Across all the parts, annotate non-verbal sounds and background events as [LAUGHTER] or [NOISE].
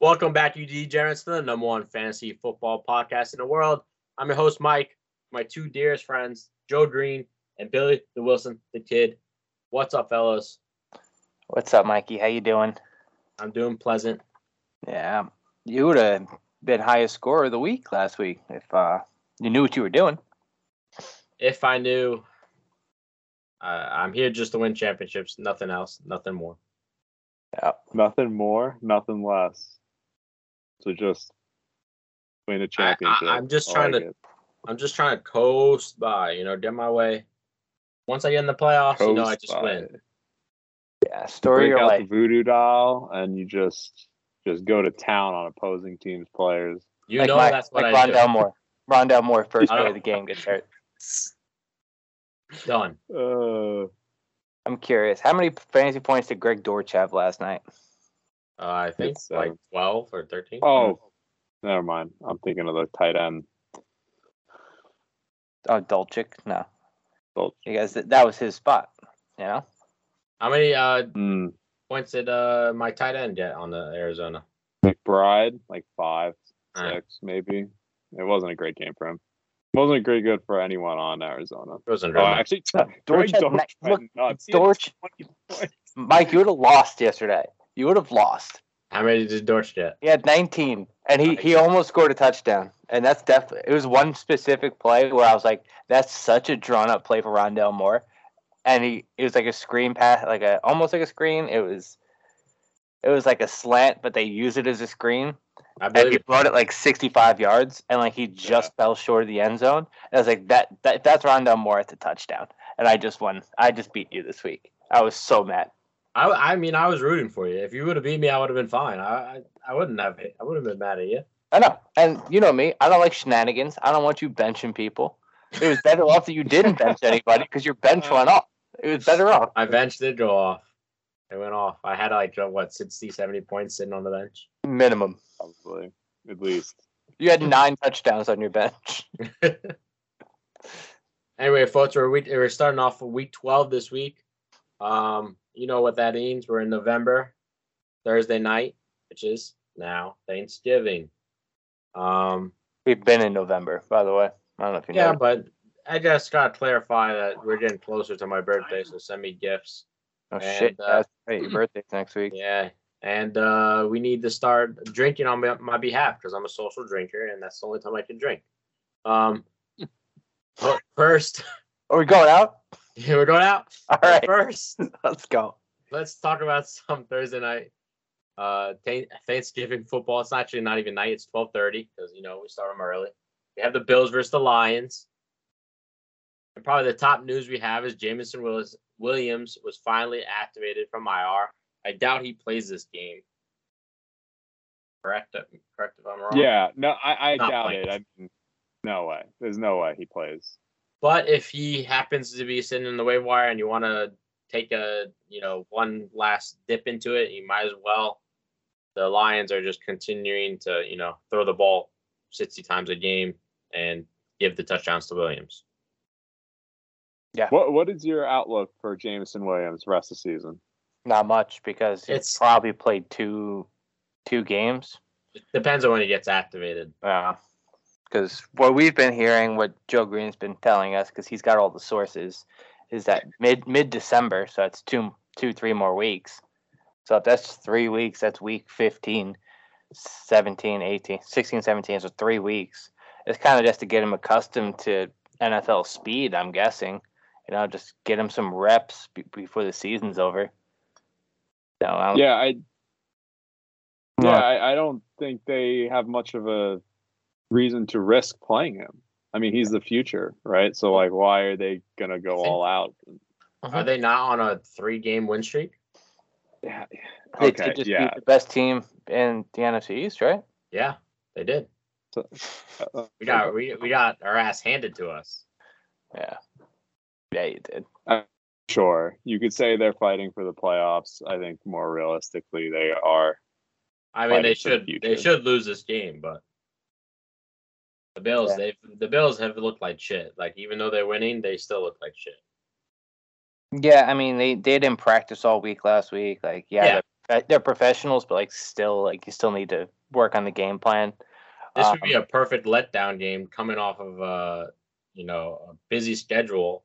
Welcome back, you degenerates, to the number one fantasy football podcast in the world. I'm your host, Mike. My two dearest friends, Joe Green and Billy the Wilson, the kid. What's up, fellas? What's up, Mikey? How you doing? I'm doing pleasant. Yeah, you would have been highest scorer of the week last week if uh, you knew what you were doing. If I knew, uh, I'm here just to win championships, nothing else, nothing more. Yeah, Nothing more, nothing less. So just win a championship. I'm just trying like to- it. I'm just trying to coast by, you know, get my way. Once I get in the playoffs, you know, I just by win. yeah. Story Break of your out the voodoo doll and you just just go to town on opposing teams' players. You like know, my- that's what like I Rondale do. Moore. Rondale Moore first play of the game gets hurt. [LAUGHS] Done. Uh, I'm curious. How many fantasy points did Greg Dortch have last night? Uh, I think It's, like uh, 12 or 13. oh, never mind. I'm thinking of the tight end. Oh, Dolchik? No, Dolch. because th- that was his spot. You know. How many uh, Mm, points did uh, my tight end get on the Arizona? McBride, like five, Ah. six, maybe. It wasn't a great game for him. It wasn't great good for anyone on Arizona. It wasn't Oh, really. actually, [LAUGHS] No, Dortch, Dortch had Dortch look, nuts. He had Dortch, 20 points. Mike, you would have lost yesterday. You would have lost. How many did Dortch get? He had 19, and he, he almost scored a touchdown. And that's definitely it was one specific play where I was like, that's such a drawn up play for Rondale Moore, and he it was like a screen pass, like a almost like a screen. It was it was like a slant, but they use it as a screen, I and he brought it like 65 yards, and like he just fell short of the end zone. And I was like, that, that that's Rondale Moore at the touchdown, and I just won. I just beat you this week. I was so mad. I, I mean, I was rooting for you. If you would have beat me, I would have been fine. I, I, I wouldn't have. I wouldn't have been mad at you. I know. And you know me, I don't like shenanigans. I don't want you benching people. It was better off that you didn't bench [LAUGHS] anybody because your bench went off. It was better off. My bench did go off. It went off. I had like uh, what 60, 70 points sitting on the bench. Minimum. Probably, at least. You had nine touchdowns on your bench. [LAUGHS] [LAUGHS] Anyway, folks, we're week, we're starting off with week twelve this week. Um, you know what that means? We're in November, Thursday night, which is now Thanksgiving. Um, We've been in November, by the way. I don't know if you yeah, know. but I just gotta clarify that we're getting closer to my birthday, so send me gifts. Oh and, shit. uh, That's right. Your birthday's next week. Yeah, and uh, we need to start drinking on my, my behalf because I'm a social drinker, and that's the only time I can drink. Um, first, Are we going out? [LAUGHS] we're going out. All right. First, [LAUGHS] Let's go. let's talk about some Thursday night uh Thanksgiving football. It's actually not even night; it's twelve thirty because you know we start them early. We have the Bills versus the Lions, and probably the top news we have is Jameson Willis Williams was finally activated from IR. I doubt he plays this game. Correct? Correct if I'm wrong. Yeah, no, I, I doubt playing. it. I mean, no way. There's no way he plays. But if he happens to be sitting in the waiver wire and you want to take a, you know, one last dip into it, you might as well. The Lions are just continuing to, you know, throw the ball 60 times a game and give the touchdowns to Williams. Yeah. What What is your outlook for Jameson Williams rest of the season? Not much because he's It's- probably played two two games. It depends on when he gets activated. Yeah. Because what we've been hearing, what Joe Green's been telling us, because he's got all the sources, is that mid mid December, so that's two two three more weeks. So if that's three weeks, that's week 15, 17, 18, 16, 17, so three weeks. It's kind of just to get him accustomed to NFL speed, I'm guessing. You know, just get him some reps be- before the season's over. So, I Yeah, I yeah, I, I don't think they have much of a reason to risk playing him. I mean, he's the future, right? So like, why are they gonna go think- all out? Are they not on a three game win streak? Yeah, they okay, did just yeah. beat the best team in the NFC East, right? Yeah, they did. So- uh, We got we, we got our ass handed to us. Yeah. Yeah, you did. Sure, you could say they're fighting for the playoffs. I think more realistically, they are. I mean, they Fighting for the should they should lose this game, but the Bills Yeah. they the Bills have looked like shit. Like even though they're winning, they still look like shit. Yeah, I mean they, they didn't practice all week last week. Like, yeah, Yeah. they're they're professionals, but like still like you still need to work on the game plan. This would be Um, a perfect letdown game coming off of uh you know a busy schedule.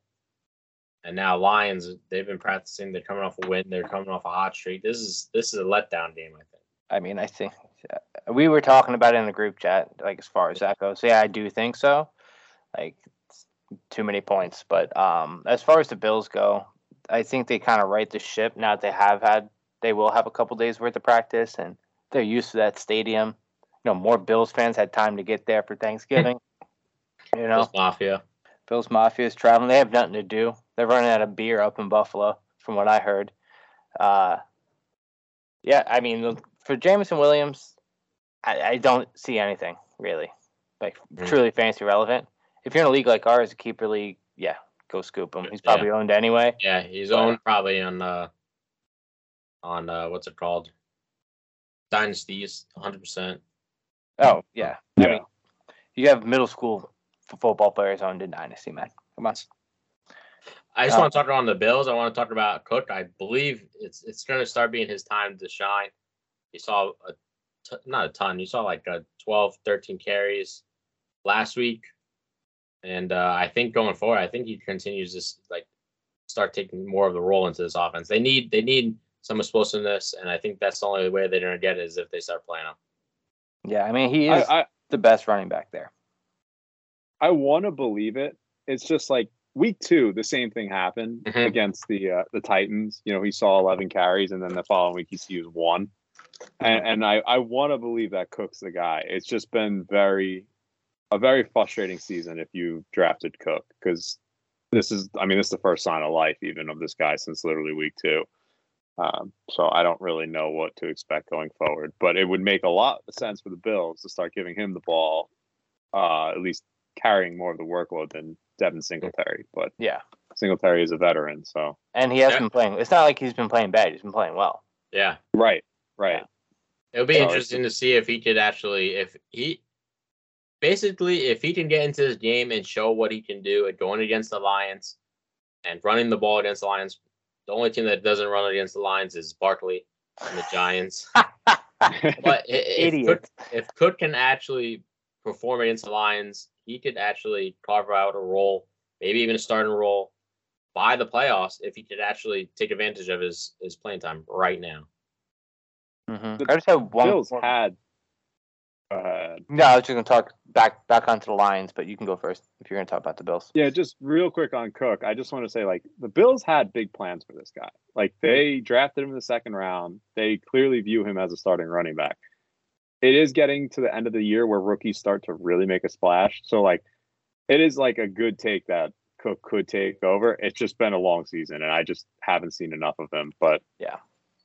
And now Lions, they've been practicing. They're coming off a win. They're coming off a hot streak. This is this is a letdown game, I think. I mean, I think uh, we were talking about it in the group chat, like as far as that goes. Yeah, I do think so. Like too many points, but um, as far as the Bills go, I think they kind of right the ship. Now that they have had, they will have a couple days worth of practice, and they're used to that stadium. You know, more Bills fans had time to get there for Thanksgiving. you know, Bills Mafia. Bills Mafia is traveling. They have nothing to do. They're running out of beer up in Buffalo, from what I heard. Uh, yeah, I mean, the- for Jameson Williams, I, I don't see anything really, like Mm. truly fantasy relevant. If you're in a league like ours, a keeper league, yeah, go scoop him. He's Yeah. probably owned anyway. Yeah, he's But- owned probably on uh on uh what's it called? Dynasties, 100. percent Oh yeah, I mean, you have middle school football players owned in Dynasty, man. Come on. I just Uh, want to talk about the Bills. I want to talk about Cook. I believe it's it's going to start being his time to shine. You saw a t- not a ton. You saw like uh 12, 13 carries last week, and uh, I think going forward, I think he continues this like start taking more of the role into this offense. They need they need some explosiveness, and I think that's the only way they're going to get it is if they start playing him. Yeah, I mean, he is I, the best running back there. I want to believe it. It's just like week two, the same thing happened Mhm. against the uh, the Titans. You know, he saw 11 carries, and then the following week he sees one. And, and I I want to believe that Cook's the guy. It's just been very a very frustrating season if you drafted Cook because this is I mean this is the first sign of life even of this guy since literally week two. Um, so I don't really know what to expect going forward, but it would make a lot of sense for the Bills to start giving him the ball, uh, at least carrying more of the workload than Devin Singletary. But Yeah, Singletary is a veteran, so and he has Yeah. been playing. It's not like he's been playing bad. He's been playing well. Yeah, right, right. It would be So interesting to see if he could actually, if he, basically, if he can get into this game and show what he can do at going against the Lions and running the ball against the Lions. The only team that doesn't run against the Lions is Barkley and the Giants. [LAUGHS] But if Cook, Idiot. if Cook can actually perform against the Lions, he could actually carve out a role, maybe even a starting role by the playoffs if he could actually take advantage of his his playing time right now. Hmm I just have one. Bills had. Uh, no, I was just gonna talk back back onto the Lions, but you can go first if you're gonna talk about the Bills. yeah, just real quick on Cook. I just want to say, like, the Bills had big plans for this guy. Like, they drafted him in the second round. They clearly view him as a starting running back. It is getting to the end of the year where rookies start to really make a splash. So, like, it is like a good take that Cook could take over. It's just been a long season, and I just haven't seen enough of him. But Yeah.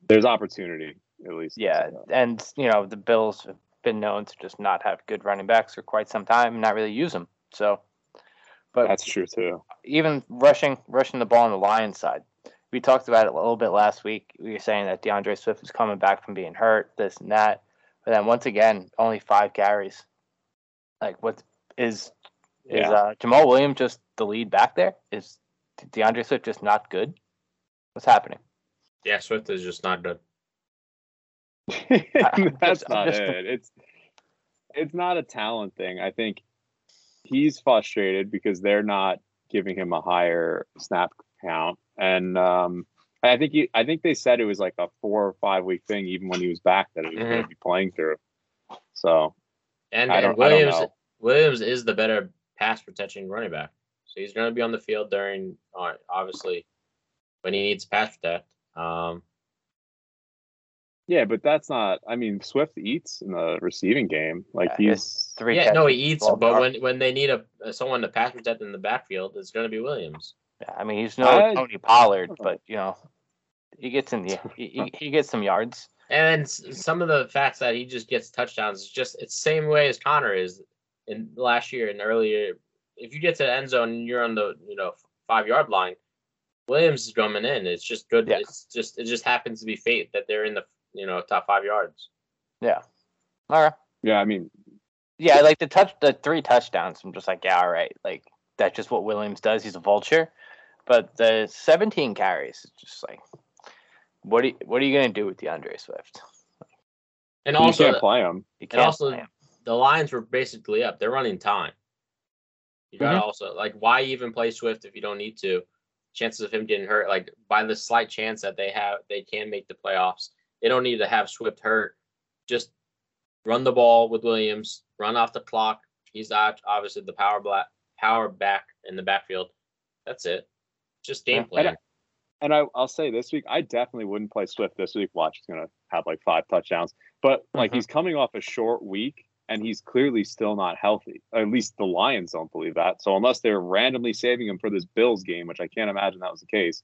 there's opportunity at least. Yeah, and you know the Bills have been known to just not have good running backs for quite some time and not really use them. So, but that's true too. even rushing rushing the ball on the Lions side, we talked about it a little bit last week. We were saying that DeAndre Swift was coming back from being hurt, this and that, but then once again, only five carries. Like, what is is Yeah. uh, Jamaal Williams just the lead back there? Is DeAndre Swift just not good? What's happening? Yeah, Swift is just not good. [LAUGHS] That's not it. It's it's not a talent thing. I think he's frustrated because they're not giving him a higher snap count, and um, I think he, I think they said it was like a four or five week thing, even when he was back, that he was going to be playing through. So And, and don't, I don't Williams. Williams is the better pass protection running back. So he's going to be on the field during, uh, obviously, when he needs pass protect. Um, Yeah, but that's not. I mean, Swift eats in the receiving game. Like Yeah, he has he's Three. yeah, no, he eats, but yards. when when they need a uh, someone to pass protect in the backfield, it's going to be Williams. Yeah, I mean, he's no I- Tony Pollard, oh. but you know, he gets in the [LAUGHS] he, he- he gets some yards. And some of the facts that he just gets touchdowns is just it's same way as Connor is in last year and earlier. If you get to the end zone and you're on the you know five yard line, Williams is coming in. It's just good. Yeah. It's just it just happens to be fate that they're in the you know top five yards. Yeah. All right. yeah. I mean, Yeah, like the touch, the three touchdowns. I'm just like, yeah, all right. Like that's just what Williams does. He's a vulture. But the 17 carries, it's just like what are you, what are you gonna do with DeAndre Swift? And you also, can't play him. You and also play him. the Lions were basically up. They're running time. You got to Mhm. also like why even play Swift if you don't need to? Chances of him getting hurt, like by the slight chance that they have, they can make the playoffs. They don't need to have Swift hurt. Just run the ball with Williams, run off the clock. He's obviously the power black power back in the backfield. That's it. Just game Yeah, plan. And I, I'll say this week, I definitely wouldn't play Swift this week. Watch, he's gonna have like five touchdowns. But like Mhm. he's coming off a short week, and he's clearly still not healthy. At least the Lions don't believe that. So unless they're randomly saving him for this Bills game, which I can't imagine that was the case,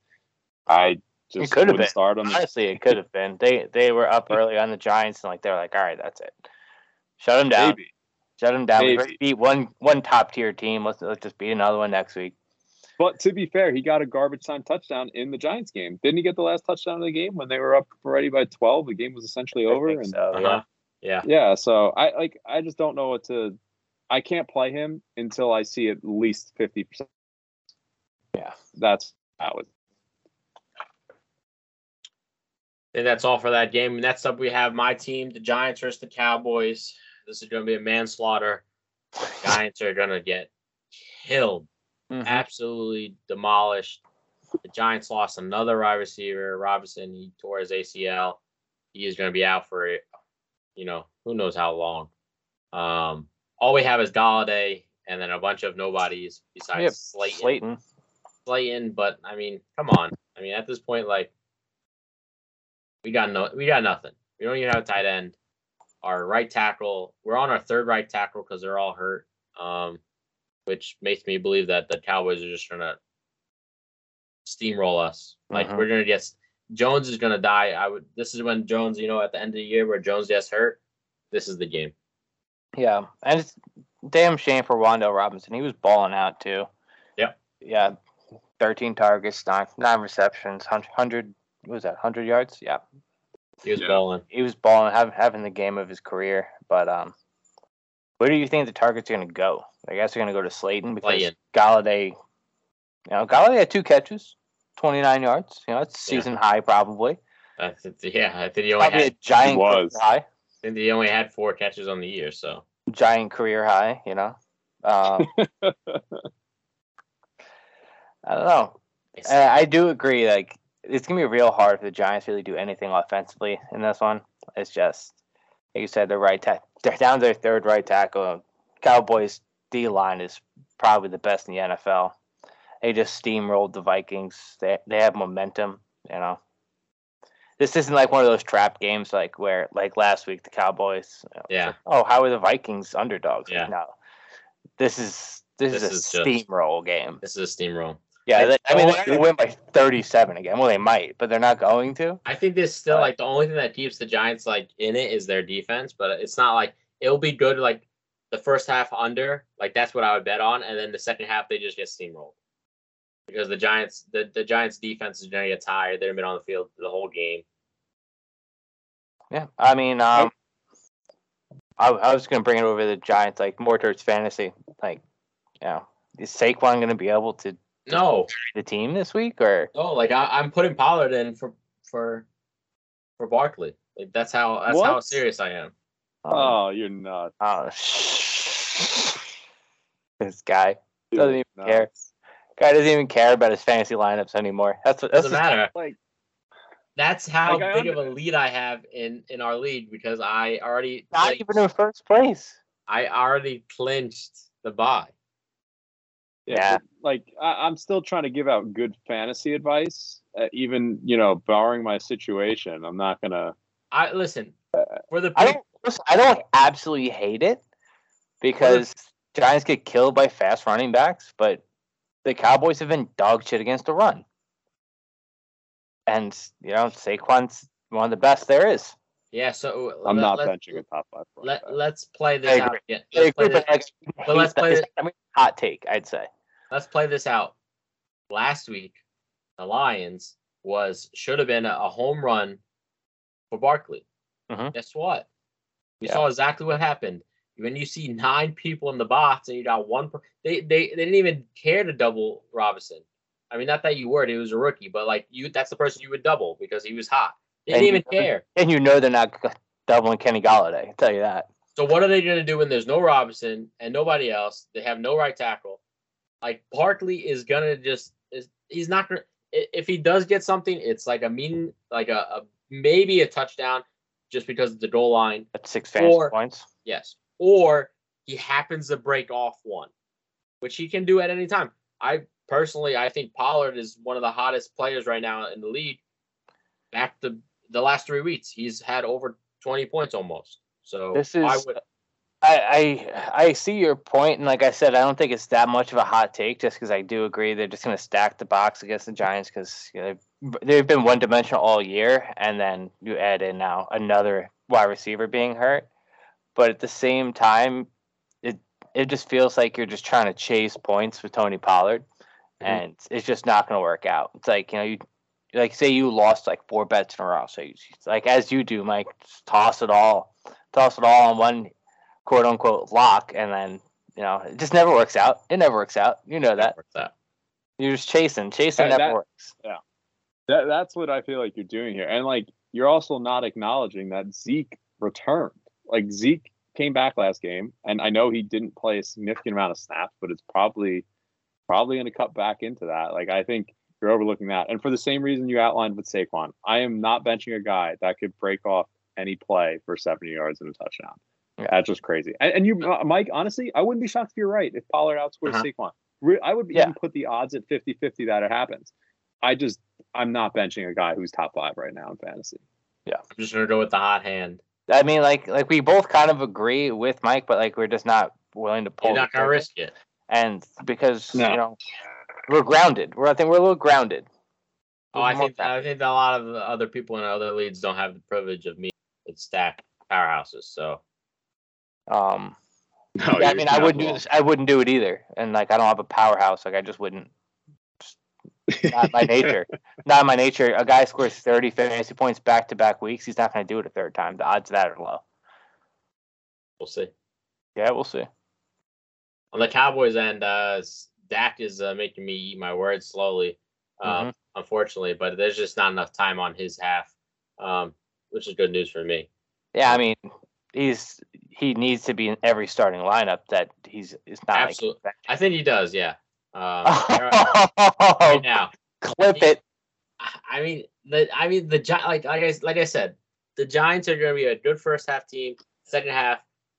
I just could have wouldn't been. start him. Honestly, it could have been. They they were up early on the Giants and like they're like, all right, that's it. Shut him down. Maybe. Shut him down. Maybe. already beat one one top tier team. Let's let's just beat another one next week. But to be fair, he got a garbage time touchdown in the Giants game. Didn't he get the last touchdown of the game when they were up already by twelve? The game was essentially I over. think and so, yeah. Uh-huh. Yeah. Yeah, so I like I just don't know what to I can't play him until I see at least fifty percent. Yeah. That's how it And that's all for that game. Next up, we have my team, the Giants versus the Cowboys. This is going to be a manslaughter. Giants are going to get killed, Mhm. absolutely demolished. The Giants lost another wide receiver, Robinson. He tore his ACL. He is going to be out for, you know, who knows how long. Um, all we have is Golladay and then a bunch of nobodies besides Slayton. Slayton. Slayton, but I mean, come on. I mean, at this point, like, we got no, we got nothing. We don't even have a tight end. Our right tackle, we're on our third right tackle because they're all hurt, um, which makes me believe that the Cowboys are just trying to steamroll us. Like Mhm. we're gonna get Jones is gonna die. I would. This is when Jones, you know, at the end of the year where Jones gets hurt. This is the game. Yeah, and it's damn shame for Wan'Dale Robinson. He was balling out too. Yeah. Yeah, thirteen targets, nine nine receptions, hundred. What was that? Hundred yards? Yeah, He was Yeah. balling. he was balling, having having the game of his career. But um, where do you think the targets are going to go? I guess they're going to go to Slayton because Slayton. Golladay. You know, Golladay had two catches, twenty nine yards. You know, it's Yeah. season high probably. I yeah, I think he only Probably had. a giant was. high. I think he only had four catches on the year. So giant career high, you know. Um, [LAUGHS] I don't know. I, I do agree. Like it's gonna be real hard for the Giants really do anything offensively in this one. It's just like you said, the right tackle. They're down their third right tackle. Cowboys D line is probably the best in the NFL. They just steamrolled the Vikings. They they have momentum. You know. This isn't like one of those trap games like where like last week the Cowboys. you know, Yeah. like, oh, how are the Vikings underdogs? Yeah. No. This is this, This is a is just- steamroll game. this is a steamroll. Yeah, they, I mean, they're going to win by 37 again. Well, they might, but they're not going to. I think this still like the only thing that keeps the Giants like in it is their defense, but it's not like it'll be good like the first half under, like that's what I would bet on, and then the second half they just get steamrolled. Because the Giants the, the Giants defense is gonna get tired. They've been on the field the whole game. Yeah, I mean, um, I, I was going to bring it over to the Giants, like more towards fantasy. Like, you know, is Saquon going to be able to No, the team this week, or no, like I, I'm putting Pollard in for for for Barkley. Like that's how that's how serious I am. um, Oh, you're not. oh, [LAUGHS] this guy doesn't You're even care. Guy doesn't even care about his fantasy lineups anymore. That's what that's Doesn't just- matter. Like That's how Like, I big of a lead I have in in our league because I already not clinched- even in first place. I already clinched the buy. Yeah, Yeah. like I, I'm still trying to give out good fantasy advice, uh, even you know, barring my situation. I'm not gonna. I listen for the I don't. Listen, I don't absolutely hate it because Giants get killed by fast running backs, but the Cowboys have been dog shit against the run, and you know Saquon's one of the best there is. yeah. So I'm let- not let, benching a top five. Let, let's play this out. again. Let's play, this, but let's play that- it- I mean, hot take, I'd say. Let's play this out. Last week, the Lions was should have been a, a home run for Barkley. Mhm. Guess what? We Yeah. saw exactly what happened. When you see nine people in the box and you got one, per- they they they didn't even care to double Robinson. I mean, not that you were, he was a rookie, but like you, that's the person you would double because he was hot. They didn't you even know- care. And you know they're not doubling Kenny Golladay. I'll tell you that. So what are they going to do when there's no Robinson and nobody else? They have no right tackle. Like Barkley is gonna just is he's not gonna if he does get something, it's like a mean like a, a maybe a touchdown just because of the goal line. That's six fantasy Or- points. Yes. Or he happens to break off one, which he can do at any time. I personally I think Pollard is one of the hottest players right now in the league. Back to the last three weeks, he's had over 20 points almost. So This is I would I, I I see your point, and like I said, I don't think it's that much of a hot take. Just because I do agree they're just going to stack the box against the Giants because you know, they've, been one dimensional all year, and then you add in now another wide receiver being hurt. But at the same time, it it just feels like you're just trying to chase points with Tony Pollard, Mhm. and it's just not going to work out. It's like you know you like say you lost like four bets in a row, so you, like as you do, Mike, toss it all, toss it all on one quote unquote lock, and then you know it just never works out. It never works out. You know that. out. You're just chasing. Chasing That- never that- works. Yeah, that that's what I feel like you're doing here. And like you're also not acknowledging that Zeke returned. Like Zeke came back last game, and I know he didn't play a significant amount of snaps, but it's probably probably going to cut back into that. Like I think you're overlooking that. And for the same reason you outlined with Saquon, I am not benching a guy that could break off any play for 70 yards and a touchdown. Yeah. That's just crazy. And, and you, uh, Mike, honestly, I wouldn't be shocked if you're right if Pollard outscores Uh-huh. Saquon. I would Yeah. even put the odds at 50 50 that it happens. I just, I'm not benching a guy who's top five right now in fantasy. Yeah. I'm just gonna go with the hot hand. I mean, like like we both kind of agree with Mike, but like we're just not willing to pull. You're not gonna risk it. And because No. you know we're grounded. We're I think we're a little grounded. Oh, I think I think that a lot of the other people in other leagues don't have the privilege of me with stack powerhouses. So Um, [LAUGHS] No, yeah, I mean, I wouldn't do this. I wouldn't do it either. And like, I don't have a powerhouse. Like, I just wouldn't. Not my nature. [LAUGHS] Not my nature. A guy scores thirty fantasy points back to back weeks. He's not going to do it a third time. The odds of that are low. we'll see. Yeah, we'll see. On the Cowboys end, uh, Dak is uh, making me eat my words slowly, um, unfortunately. But there's just not enough time on his half, um, which is good news for me. Yeah, I mean, he's he needs to be in every starting lineup. That he's is not. Absolute- I think he does. Yeah. Um, [LAUGHS] right now, clip it. I mean the I mean the like like I like I said, the Giants are going to be a good first half team. Second half,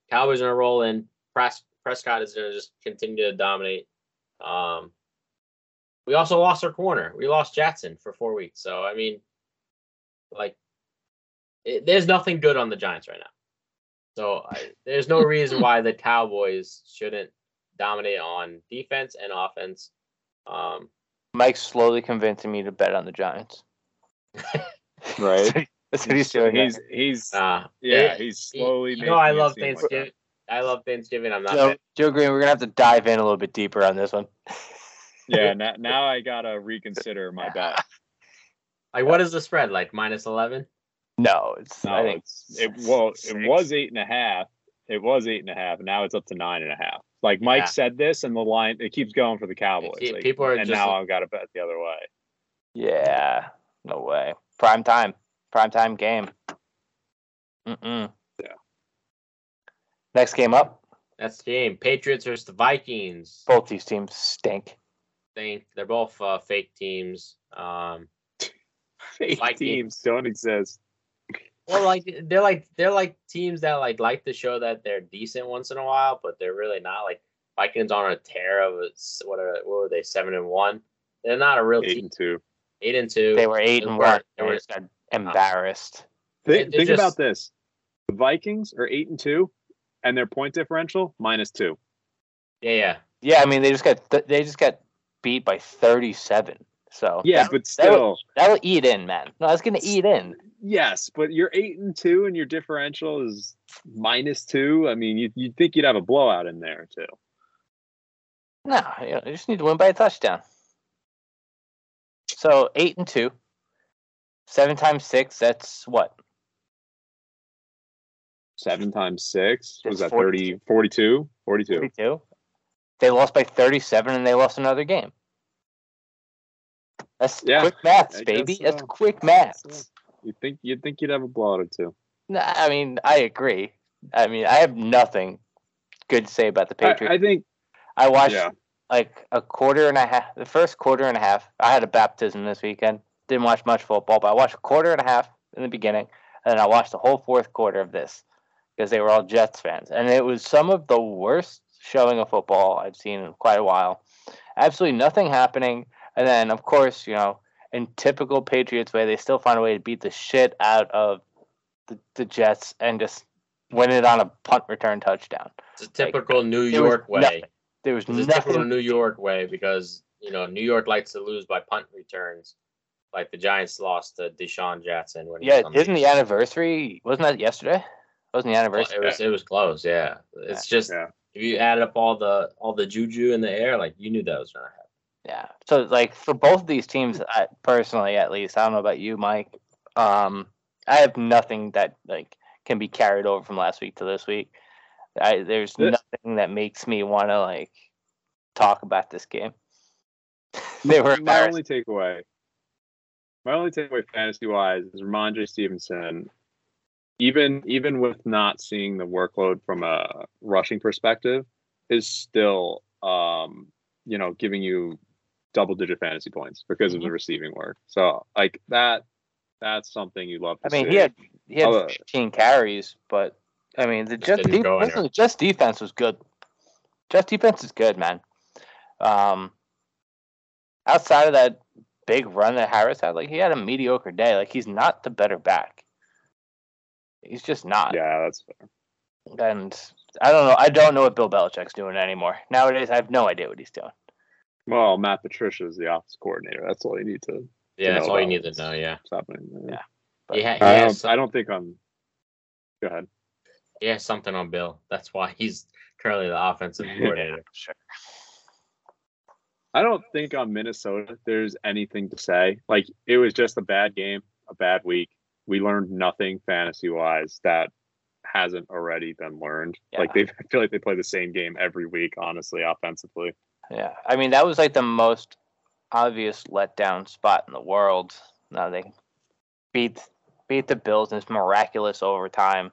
Cowboys are going to roll in. Pres- Prescott is going to just continue to dominate. Um, we also lost our corner. We lost Jackson for four weeks. So I mean, like, it, there's nothing good on the Giants right now. So I, there's no reason why the Cowboys shouldn't dominate on defense and offense. Um, Mike's slowly convincing me to bet on the Giants. [LAUGHS] Right. That's what he's doing. He's he's uh, yeah, it- he's slowly. You know, I love seem like that. Thanksgiving. I love Thanksgiving. I'm not. Joe, Joe Green, we're gonna have to dive in a little bit deeper on this one. [LAUGHS] Yeah, [LAUGHS] now, now I gotta reconsider my bet. like, what is the spread? Like minus eleven? No, it's No, I think it's it. Well, six. it was eight and a half. It was eight and a half, and now it's up to nine and a half. Like Mike Yeah. said this, and the line it keeps going for the Cowboys. Pe- like, people are and just now like- I've got to bet the other way. yeah, no way. Prime time, prime time game. Mm-mm. Yeah. Next game up, That's the game. Patriots versus the Vikings. both these teams stink. Think they're both uh, fake teams. Um, [LAUGHS] Fake Vikings. teams don't exist. Well, like they're like they're like teams that like like to show that they're decent once in a while, but they're really not. Like Vikings on a tear of a, s- what are what were they seven and one? They're not a real Eight team. and two. Eight and two. They were eight They and were- one. they They were- just got embarrassed. Think, think just- about this: the Vikings are eight and two, and their point differential minus two. yeah, yeah. Yeah, I mean they just got th- they just got beat by thirty-seven. So Yeah, that, but that still, that'll eat in, man. No, it's gonna eat in. yes. But you're eight and two, and your differential is minus two. I mean, you you'd think you'd have a blowout in there too. No, you, know, you just need to win by a touchdown. So eight and two. Seven times six, that's what? Seven times six was That's that 30, 42? 42. 42. They lost by 37 and they lost another game. That's Yeah, quick maths, I baby. guess That's quick maths. You think you'd think you'd have a blowout or two. Nah, I mean, I agree. I mean, I have nothing good to say about the I, Patriots. I think I, watched yeah. like a quarter and a half, the first quarter and a half. I had a baptism this weekend. Didn't watch much football, but I watched a quarter and a half in the beginning, and then I watched the whole fourth quarter of this because they were all Jets fans, and it was some of the worst showing of football I've seen in quite a while. Absolutely nothing happening, and then of course, you know, in typical Patriots way, they still find a way to beat the shit out of the, the Jets and just win it on a punt return touchdown. It's a typical New there York way. nothing. There was It's a typical. New York way because you know New York likes to lose by punt returns, like the Giants lost to DeSean Jackson when he Yeah, was on the isn't the anniversary? Wasn't that yesterday? Wasn't the Well, anniversary? It was it was close, yeah. It's just Yeah. if you add up all the all the juju in the air, like you knew that was gonna happen. Yeah. So like for both of these teams, I, personally at least, I don't know about you, Mike. Um, I have nothing that like can be carried over from last week to this week. I there's nothing that makes me want to like talk about this game. [LAUGHS] they were my only takeaway. My only takeaway fantasy wise is Rhamondre Stevenson. Even even with not seeing the workload from a rushing perspective, is still um, you know giving you double digit fantasy points because Mm-hmm. of the receiving work. So like that that's something you love to I mean, see. he had he had Although- 15 carries, but I mean, the Jets, didn't def- go listen, anywhere. the Jets defense was good. Just defense is good, man. Um, outside of that big run that Harris had, like he had a mediocre day. Like he's not the better back. He's just not. yeah, that's fair. And I don't know. I don't know what Bill Belichick's doing anymore nowadays. I have no idea what he's doing. Well, Matt Patricia is the office coordinator. That's all you need to. Yeah, that's know all you need to know. Yeah, what's happening. Yeah. he, ha- he I, don't, I don't think I'm. Go ahead. he has something on Bill. That's why he's currently the offensive [LAUGHS] coordinator. Sure. I don't think on Minnesota there's anything to say. Like it was just a bad game, a bad week. We learned nothing fantasy wise that hasn't already been learned. Like they I feel like they play the same game every week, honestly, offensively. Yeah, I mean that was like the most obvious letdown spot in the world. Now they beat beat the Bills in this miraculous overtime,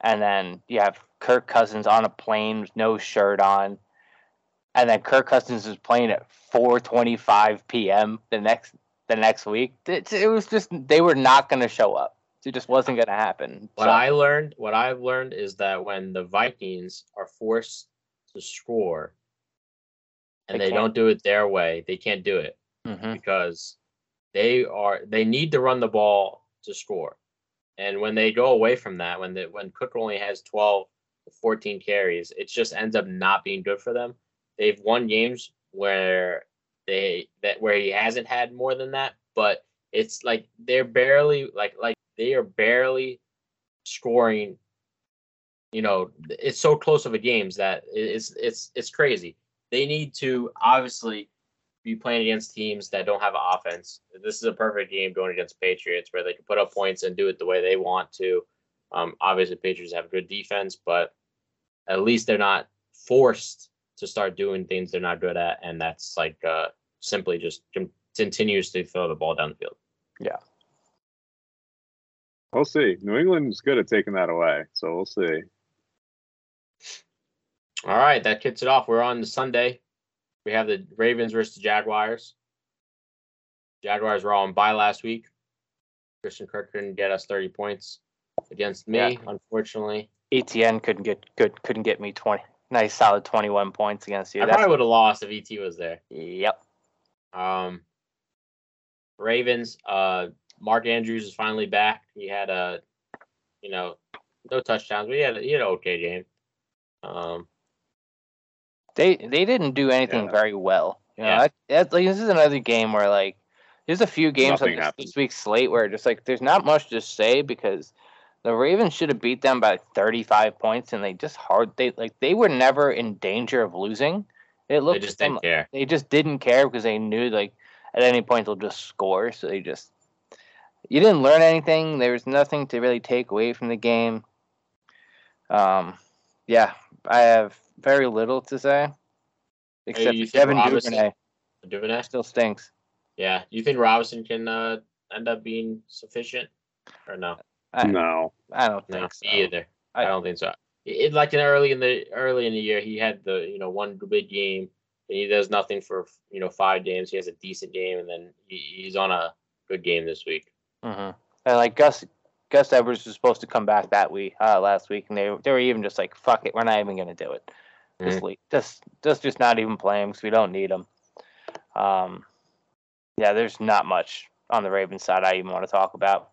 and then you have Kirk Cousins on a plane with no shirt on, and then Kirk Cousins is playing at 4:25 p.m. the next the next week. It, it was just they were not going to show up. It just wasn't going to happen. What So- I learned, what I've learned is that when the Vikings are forced to score, and They they, don't do it their way, they can't do it Mhm. because they are they need to run the ball to score. And when they go away from that, when the when Cook only has 12 to 14 carries, it just ends up not being good for them. They've won games where they that where he hasn't had more than that, but it's like they're barely like like they are barely scoring you know it's so close of a games that it's it's it's crazy they need to obviously be playing against teams that don't have an offense this is a perfect game going against patriots where they can put up points and do it the way they want to um, obviously patriots have good defense but at least they're not forced to start doing things they're not good at and that's like uh, simply just con- continuously throw the ball down the field Yeah. We'll see. New England's good at taking that away, so we'll see. All right, that kicks it off. We're on the Sunday. We have the Ravens versus the Jaguars. Jaguars were all on bye last week. Christian Kirk couldn't get us 30 points against me, Yeah. unfortunately. Etienne couldn't get good couldn't get me 20 nice solid 21 points against you. I That's probably would have lost if ET was there. Yep. Um, Ravens, uh, Mark Andrews is finally back. He had a, you know, no touchdowns, but he had, he had an okay game. Um, They they didn't do anything Yeah. very well. You know, Yeah. that, like this is another game where like there's a few games on this, this week's slate where just like there's not much to say because the Ravens should have beat them by 35 points and they just hard they like they were never in danger of losing. It they just them didn't care. they just didn't care because they knew like at any point they'll just score. So they just you didn't learn anything. There was nothing to really take away from the game. Um, yeah, I have very little to say except you for Devin Robinson- Duvernay Duvernay? still stinks. Yeah. You think Robinson can uh, end up being sufficient or no? I, No. I don't No, think so. me either. I, I- don't think so. It, like in early in the early in the year, he had the you know one big game, and he does nothing for you know five games. He has a decent game, and then he, he's on a good game this week. hmm And like Gus, Gus Edwards was supposed to come back that week, uh, last week, and they they were even just like, "Fuck it, we're not even gonna do it this week. Just just just not even play him because we don't need him." Um, yeah, there's not much on the Ravens side I even want to talk about.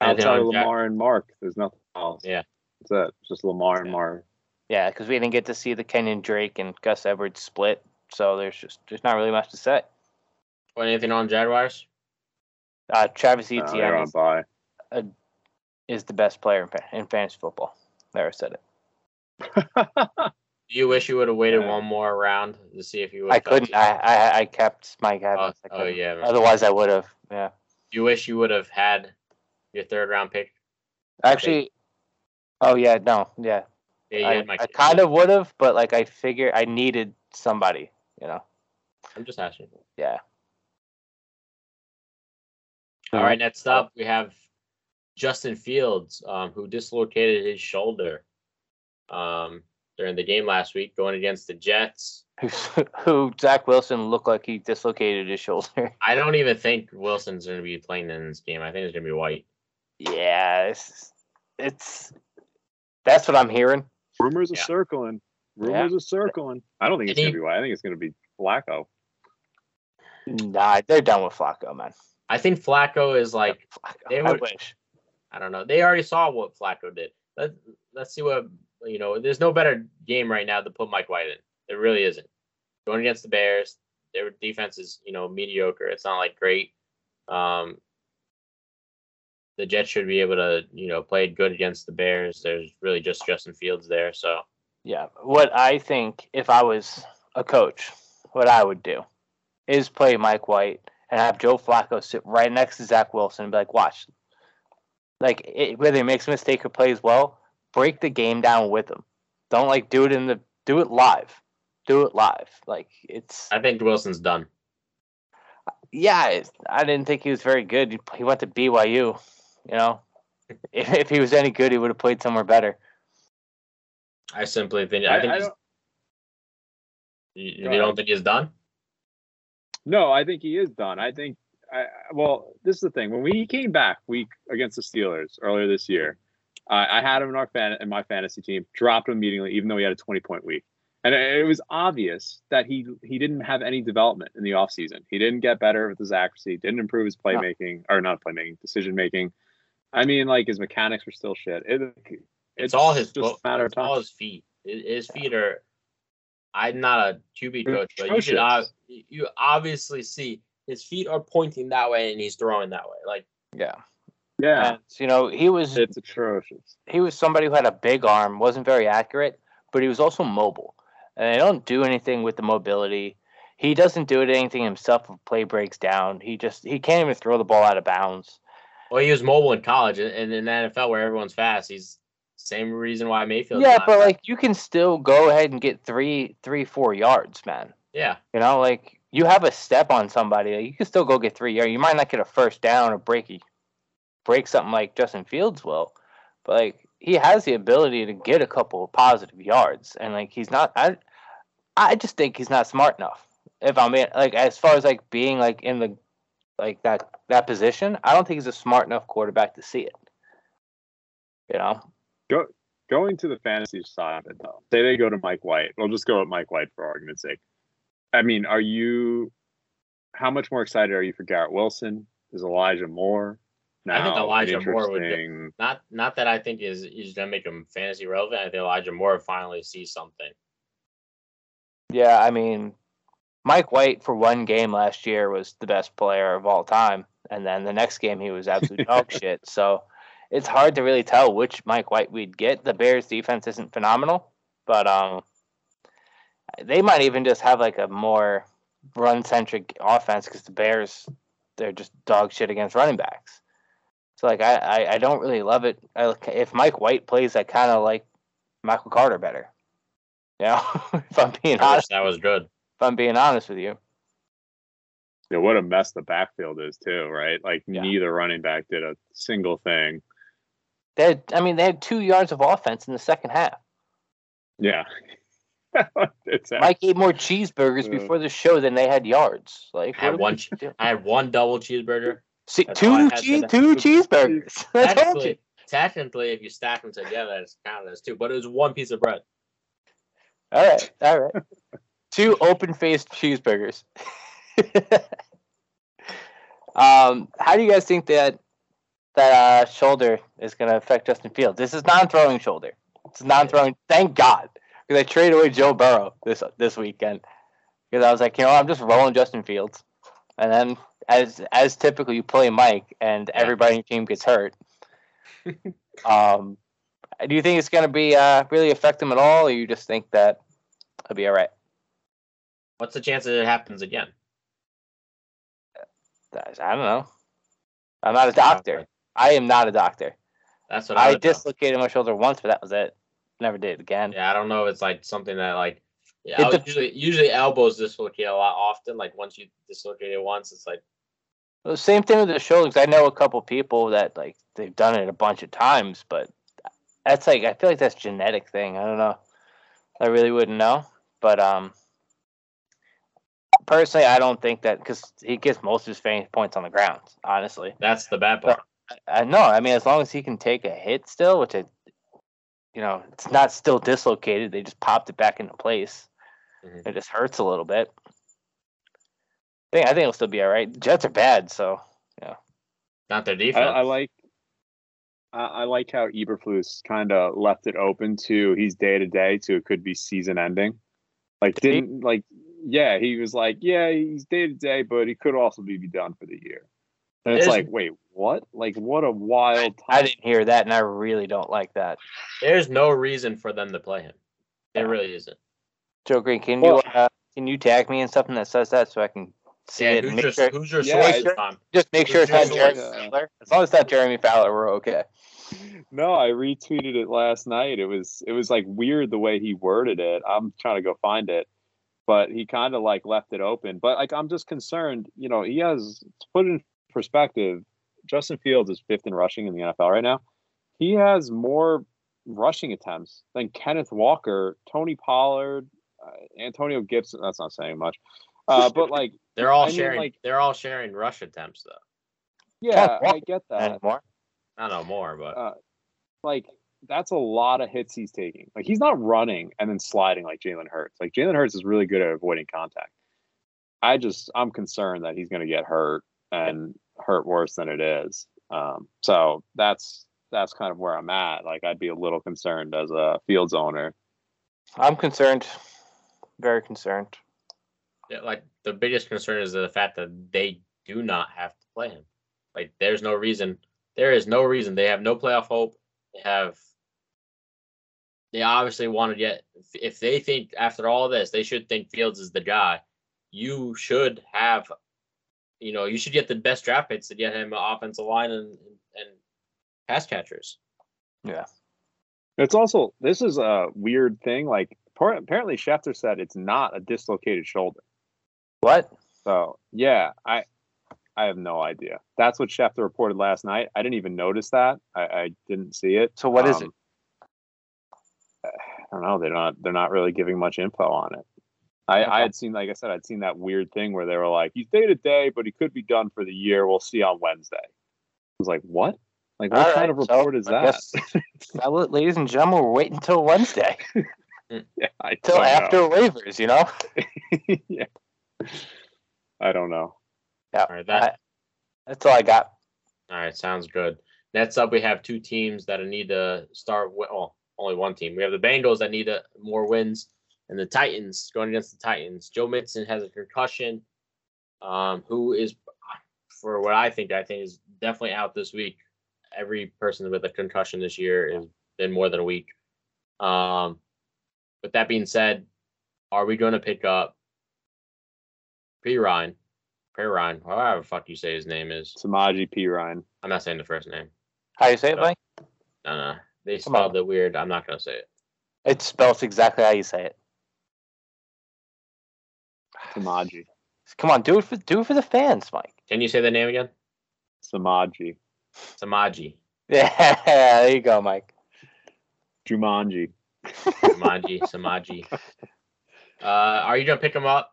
Anything Outside of on Jack- Lamar and Mark, there's nothing else. Yeah. That's it. It's just Lamar and Mark. Yeah, because we didn't get to see the Kenyon Drake and Gus Edwards split, so there's just there's not really much to say. Or anything on Jaguars? Uh, Travis No, Etienne they're is, bye. is the best player in, in fantasy football. There, I said it. [LAUGHS] Do you wish you would have waited Yeah. one more round to see if you? I would've felt couldn't. I, I I kept Mike Oh, Evans. I oh yeah. man. Otherwise, I would have. Yeah. Do you wish you would have had your third round pick? Actually. Oh yeah. No. Yeah. Yeah, I, I kind of would have, but like I figured I needed somebody. You know. I'm just asking. Yeah. All right, next up we have Justin Fields, um, who dislocated his shoulder um, during the game last week, going against the Jets. Who, [LAUGHS] who Zach Wilson looked like he dislocated his shoulder. [LAUGHS] I don't even think Wilson's going to be playing in this game. I think it's going to be White. yeah. It's, it's that's what I'm hearing. Rumors are circling. Rumors are circling. I don't think it's gonna be White. I think it's gonna be Flacco. Nah, they're done with Flacco, man. I think Flacco is like Flacco. they I wish. I don't know. They already saw what Flacco did. Let Let's see what you know. There's no better game right now to put Mike White in. There really isn't. Going against the Bears, their defense is you know mediocre. It's not like great. Um, the Jets should be able to you know play good against the Bears. There's really just Justin Fields there. So Yeah. What I think if I was a coach, what I would do is play Mike White and have Joe Flacco sit right next to Zach Wilson and be like, watch. Like it, whether he makes a mistake or plays well, break the game down with them. Don't like do it in the do it live. Do it live. Like it's I think Wilson's done. yeah. I didn't think he was very good. He, he went to BYU. You know, [LAUGHS] if, if he was any good, he would have played somewhere better. I simply think I, I- think I don't- you, you don't think he's done. No, I think he is done. I think. I I- well, this is the thing. When we came back week against the Steelers earlier this year, I I had him in our fan in my fantasy team. Dropped him immediately, even though he had a twenty point week. And it it was obvious that he he didn't have any development in the offseason. He didn't get better with his accuracy, didn't improve his playmaking, or not playmaking, decision making. I mean, like his mechanics were still shit. It, It's, all his just a matter of it's all his feet. His his feet are. I'm not a QB They're coach, but you can ob- you obviously see his feet are pointing that way and he's throwing that way. Like Yeah. Yeah, And, you know, he was it's atrocious. he was somebody who had a big arm, wasn't very accurate, but he was also mobile. And they don't do anything with the mobility. He doesn't do it anything himself if play breaks down. He just he can't even throw the ball out of bounds. well, he was mobile in college and, and in the NFL where everyone's fast. He's same reason why Mayfield. yeah, but like you can still go ahead and get three, three, four yards, man. yeah, You know, like you have a step on somebody, you can still go get three yards. You might not get a first down or break a- break something like Justin Fields will, but like he has the ability to get a couple of positive yards, and like he's not. I I just think he's not smart enough. If I'm in, like as far as like being like in the like that that position, I don't think he's a smart enough quarterback to see it. You know, Go, Going to the fantasy side of it, though, say they go to Mike White. We'll just go with Mike White for argument's sake. I mean, are you? How much more excited are you for Garrett Wilson? Is Elijah Moore? I think Elijah Moore would get- not not that I think is is gonna make him fantasy relevant. I think Elijah Moore finally sees something. yeah. I mean, Mike White for one game last year was the best player of all time, and then the next game he was absolute [LAUGHS] dog shit. So it's hard to really tell which Mike White we'd get. The Bears defense isn't phenomenal, but um, they might even just have like a more run centric offense because the Bears they're just dog shit against running backs. So like I I, I don't really love it. I, if Mike White plays, I kind of like Michael Carter better. You know, [LAUGHS] if I'm being I honest, that was good. if I'm being honest with you. Yeah, what a mess the backfield is too, right? Like Yeah. neither running back did a single thing. They had, I mean, they had two yards of offense in the second half. Yeah. [LAUGHS] it's Mike ate more cheeseburgers before the show than they had yards. Like, I had one we ch- doing? I had one double cheeseburger. See, That's all I two cheese, two cheeseburgers. [LAUGHS] [LAUGHS] Technically, technically, if you stack them together, it's counted as two. But it was one piece of bread. All right, all right. [LAUGHS] Two open-faced cheeseburgers. um, how do you guys think that that uh, shoulder is going to affect Justin Fields? This is non-throwing shoulder. It's non-throwing. Thank God, because I traded away Joe Burrow this this weekend because I was like, you know, I'm just rolling Justin Fields, and then as as typical, you play Mike, and everybody in your team gets hurt. [LAUGHS] um, do you think it's going to be uh, really affect him at all, or you just think that it'll be all right? What's the chance that it happens again? That's- I don't know. I'm not a doctor. I am not a doctor. That's what I, I dislocated my shoulder once, but that was it. Never did it again. Yeah, I don't know. if It's like something that like yeah, dep- usually usually elbows dislocate a lot often. Like once you dislocate it once, it's like The same thing with the shoulders. I know a couple people that like they've done it a bunch of times, but that's like I feel like that's genetic thing. I don't know. I really wouldn't know, but um, personally, I don't think that because he gets most of his fantasy points on the ground. Honestly, that's the bad part. I, I know. I mean, as long as he can take a hit still, which I, you know, it's not still dislocated. They just popped it back into place. Mhm. It just hurts a little bit. I think I think it'll still be all right. Jets are bad, so yeah. Not their defense. I like I, I like how Eberflus kind of left it open to he's day to day to it could be season ending. Like Did didn't like yeah he was like yeah he's day to day but he could also be, be done for the year. And it's There's- like wait what like what a wild time. I didn't hear that, and I really don't like that. There's no reason for them to play him. There really isn't. Joe Green, can Well- you uh, can you tag me in something that says that so I can see Yeah, it? who's make your sure, who's your Yeah, source, it's- Tom? just make sure it's not Jeremy source? Fowler. As long as it's not Jeremy Fowler, we're okay. No, I retweeted it last night. It was it was like weird the way he worded it. I'm trying to go find it, but he kind of like left it open. But like I'm just concerned. You know, he has to put it in perspective. Justin Fields is fifth in rushing in the NFL right now. He has more rushing attempts than Kenneth Walker, Tony Pollard, uh, Antonio Gibson. That's not saying much, uh, but like They're all I mean, sharing. like- they're all sharing rush attempts though. yeah, I get that. Anymore. I don't know more, but Uh, like that's a lot of hits he's taking. Like he's not running and then sliding like Jalen Hurts. Like Jalen Hurts is really good at avoiding contact. I just I'm concerned that he's going to get hurt and hurt worse than it is. Um, so that's that's kind of where I'm at. Like I'd be a little concerned as a Fields owner. I'm concerned, very concerned. Yeah, like the biggest concern is the fact that they do not have to play him. Like there's no reason. There is no reason. They have no playoff hope. They have. They obviously wanted yet. If, if they think after all this, they should think Fields is the guy. You should have, you know, you should get the best draft picks to get him an offensive line and and pass catchers. Yeah. It's also this is a weird thing. Like apparently Schefter said it's not a dislocated shoulder. What? So yeah, I I have no idea. That's what Schefter reported last night. I didn't even notice that. I, I didn't see it. So what is it? Um, I don't know. They're not. They're not really giving much info on it. I, I Okay. had seen, like I said, I'd seen that weird thing where they were like, "He's day to day, but he could be done for the year. We'll see on Wednesday." I was like, "What? Like, what All kind right, of so report is I that?" [LAUGHS] guess- ladies and gentlemen, we're waiting until Wednesday, [LAUGHS] yeah, I till don't after waivers. You know. [LAUGHS] yeah, I don't know. Yeah. All right, that I- that's all I got. All right, sounds good. Next up, we have two teams that need to start. wi- Well, only one team. We have the Bengals that need a, more wins, and the Titans going against the Titans. Joe Mixon has a concussion, um, who is, for what I think, I think is definitely out this week. Every person with a concussion this year has been more than a week. Um, with that being said, are we going to pick up P. Ryan, P. Ryan, however the fuck you say his name is? Samaje Perine. I'm not saying the first name. How you say it, Mike? No, no. They Come on. spelled it weird. I'm not gonna say it. It spells exactly how you say it. Samaje. [SIGHS] Come on, do it for do it for the fans, Mike. Can you say the name again? Samaje, Samaje. [LAUGHS] Yeah, there you go, Mike. Jumanji. Samaje. Samaje. [LAUGHS] Uh, are you gonna pick him up?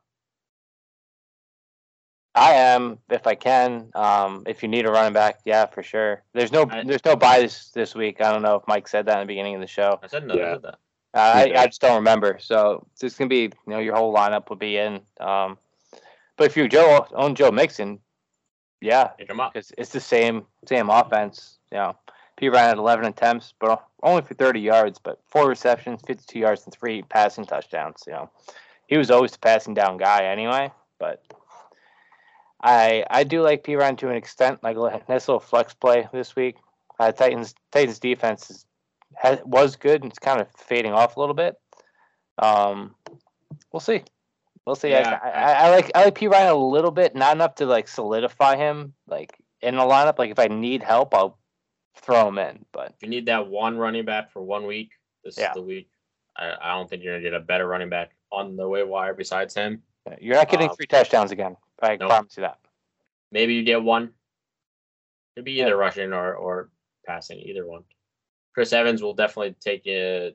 I am, if I can. Um, if you need a running back, yeah, for sure. There's no I- there's no buy this, this week. I don't know if Mike said that in the beginning of the show. I said no. I Yeah. said that. Uh, I, I just don't remember. So it's gonna be, you know, your whole lineup will be in. Um, but if you Joe own Joe Mixon, yeah, Pick him up. because it's the same same offense. You know, P ran at 11 attempts, but only for 30 yards, but four receptions, 52 yards, and three passing touchdowns. You know, he was always the passing down guy anyway. But I I do like Perine to an extent, like a nice little flex play this week. Uh, Titans Titans defense is, has, was good and it's kind of fading off a little bit. Um, we'll see. We'll see. I- Yeah, I, I, I like I like Perine a little bit, not enough to like solidify him like in the lineup. Like if I need help, I'll throw him in. But If you need that one running back for one week, this Yeah. is the week. I, I don't think you're gonna get a better running back on the waiver wire besides him. you're not getting Um, three touchdowns again. I nope. promise you that. Maybe you get one. Could be either Yeah. rushing or or passing, either one. Chris Evans will definitely take you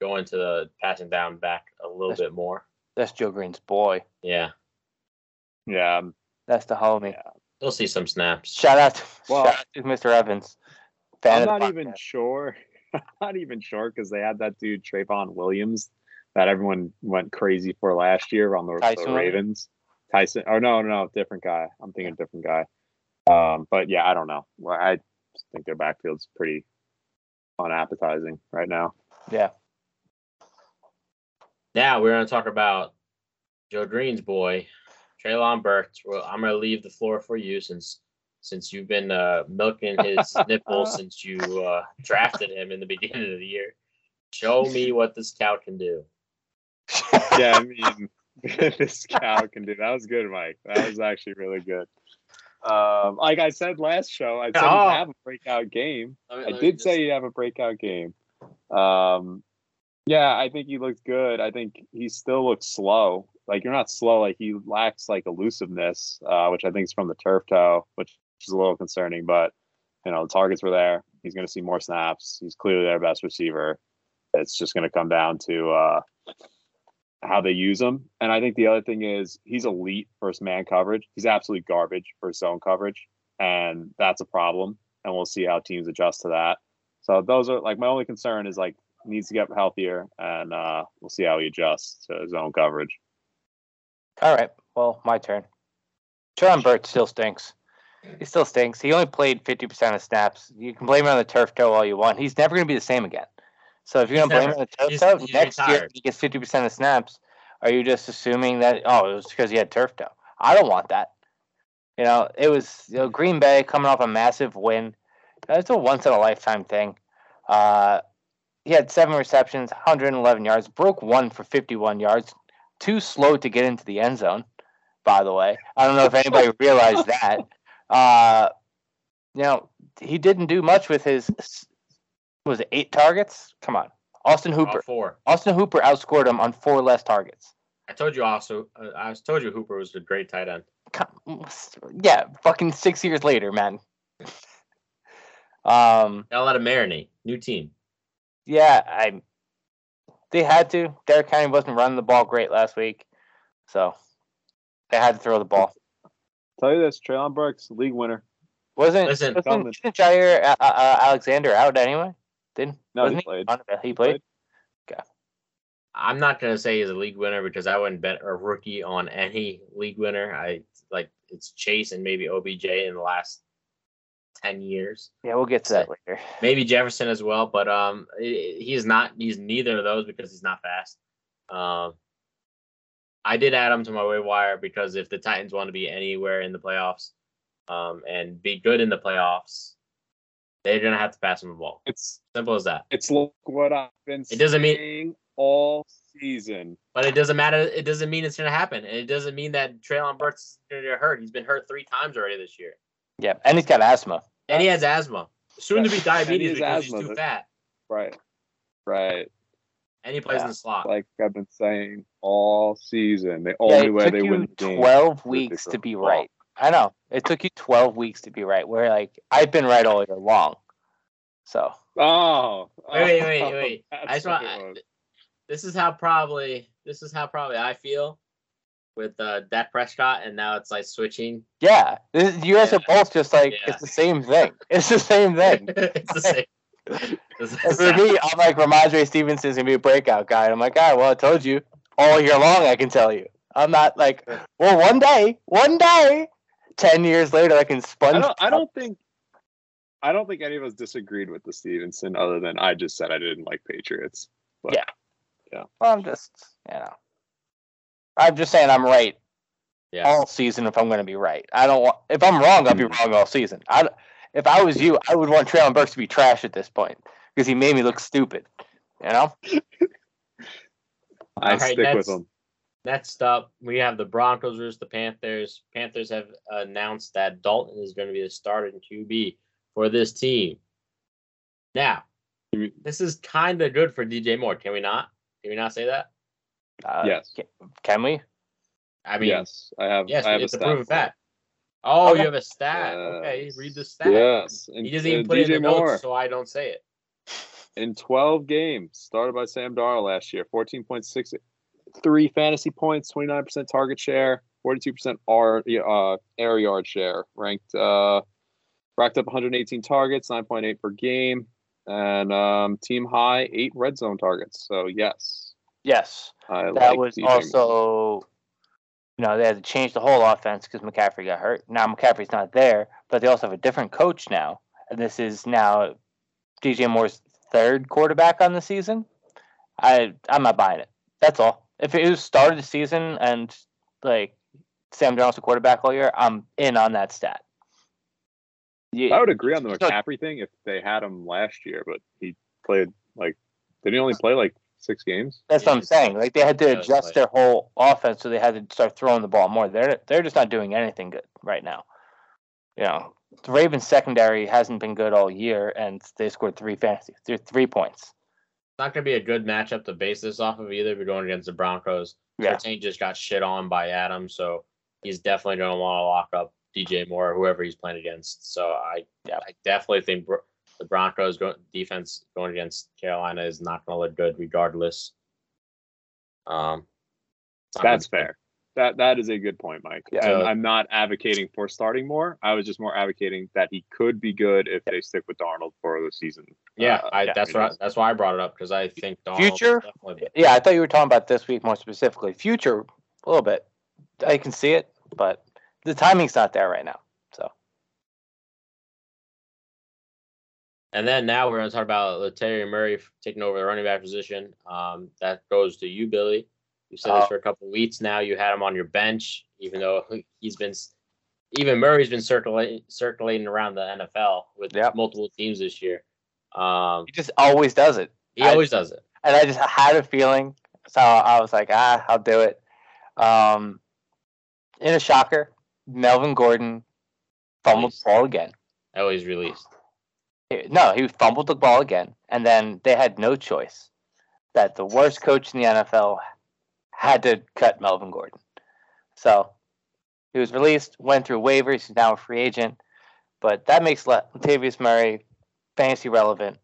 going into the passing down back a little That's- bit more. That's Joe Green's boy. Yeah, Yeah, That's the homie. Yeah. he'll see some snaps. Shout out, to, [LAUGHS] Well- shout out to Mr. Evans. Fan [LAUGHS] I'm not even sure. I'm not even sure because they had that dude Trayveon Williams that everyone went crazy for last year on the, Tyson the Williams? Ravens. Tyson. Oh no, no, different guy. I'm thinking different guy. Um, but yeah, I don't know. Well, I think their backfield's pretty unappetizing right now. Yeah. Now we're gonna talk about Joe Green's boy, Treylon Burks. Well, I'm gonna leave the floor for you since since you've been uh, milking his [LAUGHS] nipples since you uh, drafted him in the beginning of the year. Show me what this cow can do. yeah, I mean, [LAUGHS] this cow can do. That was good, Mike. That was actually really good. Um, like I said last show, I said Oh. have a breakout game. I did say he'd have a breakout game. Um, yeah, I think he looks good. I think he still looks slow. Like you're not slow. Like he lacks like elusiveness, uh, which I think is from the turf toe, which is a little concerning. But you know, the targets were there. He's going to see more snaps. He's clearly their best receiver. It's just going to come down to uh, how they use him. And I think the other thing is he's elite first man coverage. He's absolutely garbage for zone coverage, and that's a problem. And we'll see how teams adjust to that. So those are like my only concern is like needs to get healthier, and uh, we'll see how he adjusts to zone coverage. All right. Well, my turn. Tron Burt still stinks. He still stinks. He only played 50% of snaps. You can blame him on the turf toe all you want. He's never going to be the same again. So if you're going to blame him on the turf toe, next year he gets 50% of snaps. Are you just assuming that, oh, it was because he had turf toe? I don't want that. You know, it was you know, Green Bay coming off a massive win. It's a once in a lifetime thing. Uh, he had seven receptions, 111 yards, broke one for 51 yards, too slow to get into the end zone, by the way. I don't know if anybody realized that. [LAUGHS] Uh, you know, he didn't do much with his, was it eight targets? Come on. Austin Hooper. four. Austin Hooper outscored him on four less targets. I told you also. Uh, I told you Hooper was a great tight end. Come- Yeah, fucking six years later, man. [LAUGHS] Um, Got a lot of marinate. New team. yeah, I. They had to. Derrick Henry wasn't running the ball great last week, so they had to throw the ball. Tell you this, Treylon Burks, league winner. Wasn't Listen, wasn't, Feldman. isn't Jaire uh, uh, Alexander out anyway? Didn't No, wasn't he played. on? He played. I'm not gonna say he's a league winner because I wouldn't bet a rookie on any league winner. I like it's Chase and maybe OBJ in the last ten years. Yeah, we'll get to that later. maybe Jefferson as well, but um, he's not. He's neither of those because he's not fast. Um, I did add him to my waiver wire because if the Titans want to be anywhere in the playoffs, um, and be good in the playoffs, they're gonna have to pass him the ball. It's Simple as that. it's like what I've been It doesn't mean- saying all season. But it doesn't matter. It doesn't mean it's gonna happen, and it doesn't mean that Treylon Burks is gonna get hurt. He's been hurt three times already this year, Yeah, and he's got asthma. and he has asthma. Soon to be [LAUGHS] diabetes has because asthma, he's too fat. Right. Right. and he plays Yeah. in the slot. Like I've been saying all season, the Yeah, only it way took they you win the game. 12 is weeks to be right. I know. It took you 12 weeks to be right. Where like I've been right all year long. So Oh, Wait, wait, wait, wait. I just want. it was. This is how probably this is how probably I feel with uh, Dak Prescott, and now it's like switching. yeah, this, you guys are both just like Yeah. it's the same thing. It's the same [LAUGHS] thing. it's the same. It's the And for me, [LAUGHS] I'm like Rhamondre Stevenson's gonna be a breakout guy. And I'm like, all right, well, I told you all year long. I can tell you. I'm not like, well, one day, one day, ten years later, I can I sponge. don't. I don't think. I don't think any of us disagreed with the Stevenson, other than I just said I didn't like Patriots. But Yeah. Well, I'm just, you know, I'm just saying I'm right Yeah. all season if I'm going to be right. I don't want if I'm wrong, I'll be wrong all season. I if I was you, I would want Treylon Burks to be trash at this point because he made me look stupid. You know? I All right, stick with next- them. Next up, we have the Broncos versus the Panthers. Panthers have announced that Dalton is going to be the starting QB for this team. Now, this is kind of good for DJ Moore. Can we not? Can we not say that? Uh, yes. Can, can we? I mean, yes, yes, I have. Yes, I have it's a a stat proven for fact. Oh, Okay. you have a stat. okay, read the stat. Yes, and, He doesn't even and put it in the notes, so I don't say it. in 12 games started by Sam Darnold last year. 14.63 fantasy points, 29% target share, 42% R, uh, air yard share. Ranked, uh, racked up 118 targets, 9.8 per game, and um, team high eight red zone targets. So yes, Yes. I That like was also, you know, they had to change the whole offense because McCaffrey got hurt. Now McCaffrey's not there, but they also have a different coach now, and this is now DJ Moore's third quarterback on the season. I I'm not buying it. That's all. If it was started the season and like Sam Darnold's the quarterback all year, I'm in on that stat. Yeah, I would agree on the So- McCaffrey thing if they had him last year, but he played like did he only play like six games? That's what I'm saying. Like they had to adjust their whole offense, so they had to start throwing the ball more. They're they're just not doing anything good right now. You know, the Ravens secondary hasn't been good all year, and they scored three fantasy, three, three points. It's not going to be a good matchup to base this off of either. We're going against the Broncos. Yeah. Surtain just got shit on by Adam, so he's definitely going to want to lock up DJ Moore, or whoever he's playing against. So I, Yeah. I definitely think the Broncos go- defense going against Carolina is not going to look good, regardless. Um, it's not gonna That's fair. That that is a good point, Mike. Yeah. And I'm not advocating for starting Moore. I was just more advocating that he could be good if they stick with Darnold for the season. Yeah, Uh, I, that's you know. what that's why I brought it up because I think Darnold Future? Definitely, Yeah, I thought you were talking about this week more specifically. Future, a little bit. I can see it, but the timing's not there right now. So And then now we're going to talk about Latavius Murray taking over the running back position. Um, that goes to you, Billy. You said this Oh. for a couple of weeks now. You had him on your bench, even though [LAUGHS] he's been, even Murray's been circulating circulating around the NFL with Yep. multiple teams this year. Um, he just always does it. he I- always does it. and I just had a feeling, so I was like, ah, I'll do it. Um, in a shocker, Melvin Gordon fumbled the ball again. Always released. No, he fumbled the ball again, and then they had no choice. That the worst coach in the NFL had to cut Melvin Gordon. So he was released, went through waivers. He's now a free agent, but that makes La- Latavius Murray fantasy relevant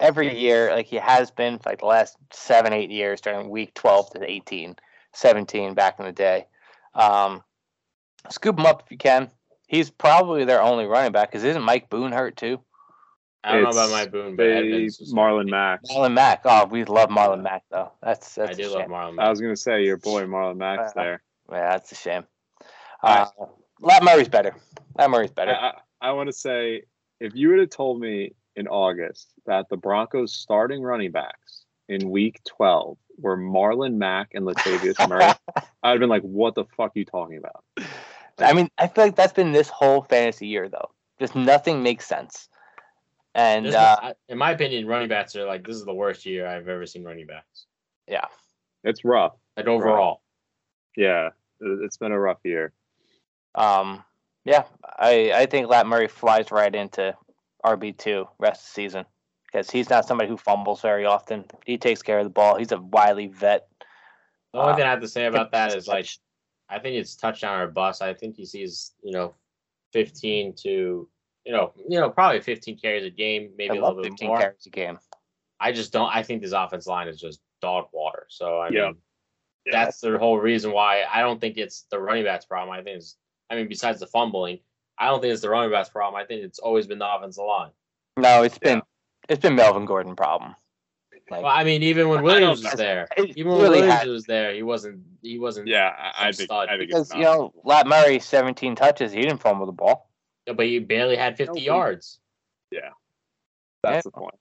every year, like he has been for like the last seven, eight years during week 12 to 18, 17 back in the day. Um, scoop him up if you can. He's probably their only running back because isn't Mike Boone hurt too? I don't know about my Mike Boone, but Edmonds Marlon Mack. Marlon Mack. Oh, we love Marlon Mack though. That's that's I a do shame. love Marlon. I was gonna say your boy Marlon Mack's Uh, there. Yeah, that's a shame. All Uh, Lat Murray's better. Lat Murray's I, better. I, I want to say if you would have told me in August that the Broncos starting running backs in week 12 were Marlon Mack and Latavius [LAUGHS] Murray, I'd have been like, what the fuck are you talking about? I mean, I feel like that's been this whole fantasy year though. Just nothing makes sense. And This uh, is- in my opinion, running backs are like this is the worst year I've ever seen running backs. yeah, It's rough. Like overall. Yeah, it- it's been a rough year. um, yeah, I I think Lat Murray flies right into RB two rest of the season. because he's not somebody who fumbles very often. He takes care of the ball. He's a wily vet. The only Uh, thing I have to say about that is [LAUGHS] like I think it's touchdown or bust. I think he sees, you know, 15 to, you know, you know, probably 15 carries a game, I maybe a little bit 15 more. carries a game. I just don't. I think this offense line is just dog water. So I Yeah. mean, that's the whole reason why I don't think it's the running backs problem. I think it's, I mean, besides the fumbling, I don't think it's the running backs problem. I think it's always been the offensive line. No, it's Yeah. been it's been Melvin Gordon problem. Like Well, I mean, even when Williams was there, even when really Williams had- was there, he wasn't. He wasn't. Yeah, I, I Some think stud. I think because it's you know Lat Murray 17 touches. He didn't fumble the ball. But he barely had 50 Nobody- yards. Yeah, that's the point.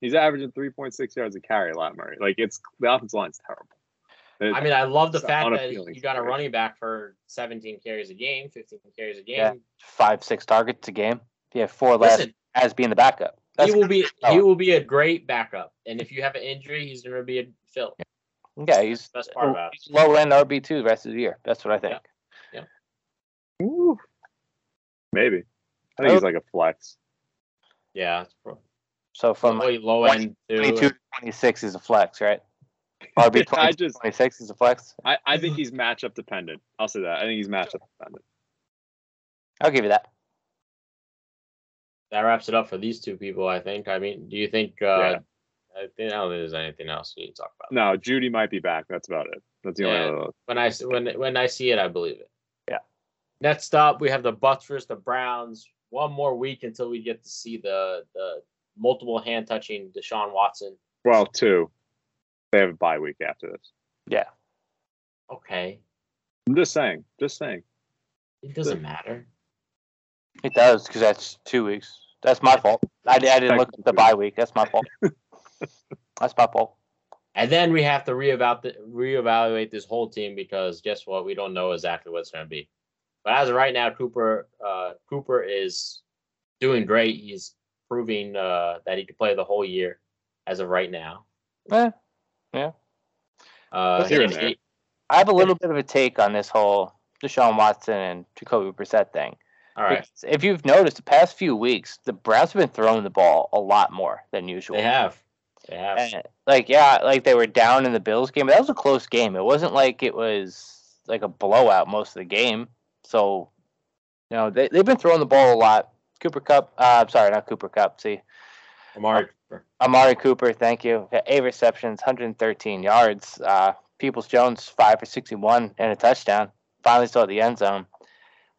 He's averaging 3.6 yards a carry, Lat Murray. Like it's the offensive line's terrible. It- I mean, I love the fact that unappealing you got a running back for 17 carries a game, 15 carries a game. Yeah. Five six targets a game. He had four less as being the backup. That's he will be Oh. he will be a great backup, and if you have an injury, he's going to be a fill. yeah. He's, Best part about it. he's low end RB two the rest of the year. That's what I think. Yeah. Woo. Maybe. I think he's like a flex. Yeah, So from probably low 20 end 22 too. to 26 is a flex, right? RB [LAUGHS] I 20 just 26 is a flex. I, I think he's matchup dependent. I'll say that. I think he's matchup dependent. I'll give you that. That wraps it up for these two people. I think. I mean, do you think? uh Yeah. I think I don't think there's anything else we need to talk about. No, Jeudy might be back. That's about it. That's the Yeah. only other When I s- when when I see it, I believe it. Yeah. Next up, we have the Bucks versus the Browns. One more week until we get to see the the multiple hand touching Deshaun Watson. well, two. They have a bye week after this. Yeah. Okay, I'm just saying. Just saying. it doesn't matter. It does because that's two weeks. That's my fault. I, I didn't look at the bye week. That's my fault. [LAUGHS] that's my fault. And then we have to reevaluate reevaluate this whole team because guess what? We don't know exactly what it's going to be. But as of right now, Cooper uh, Cooper is doing great. He's proving uh, that he can play the whole year as of right now. yeah, Uh, Here and he- there. I have a little bit of a take on this whole Deshaun Watson and Jacoby Brissett thing. all right, Because If you've noticed, the past few weeks, the Browns have been throwing the ball a lot more than usual. they have, they have. And, like, yeah, like they were down in the Bills game. But that was a close game. It wasn't like it was like a blowout most of the game. So, you know, they, they've been throwing the ball a lot. Cooper Kupp, uh, I'm sorry, not Cooper Kupp. See, Amari Cooper. Amari Cooper, thank you. Eight receptions, 113 yards. Uh, Peoples Jones, five for 61 and a touchdown. Finally saw the end zone.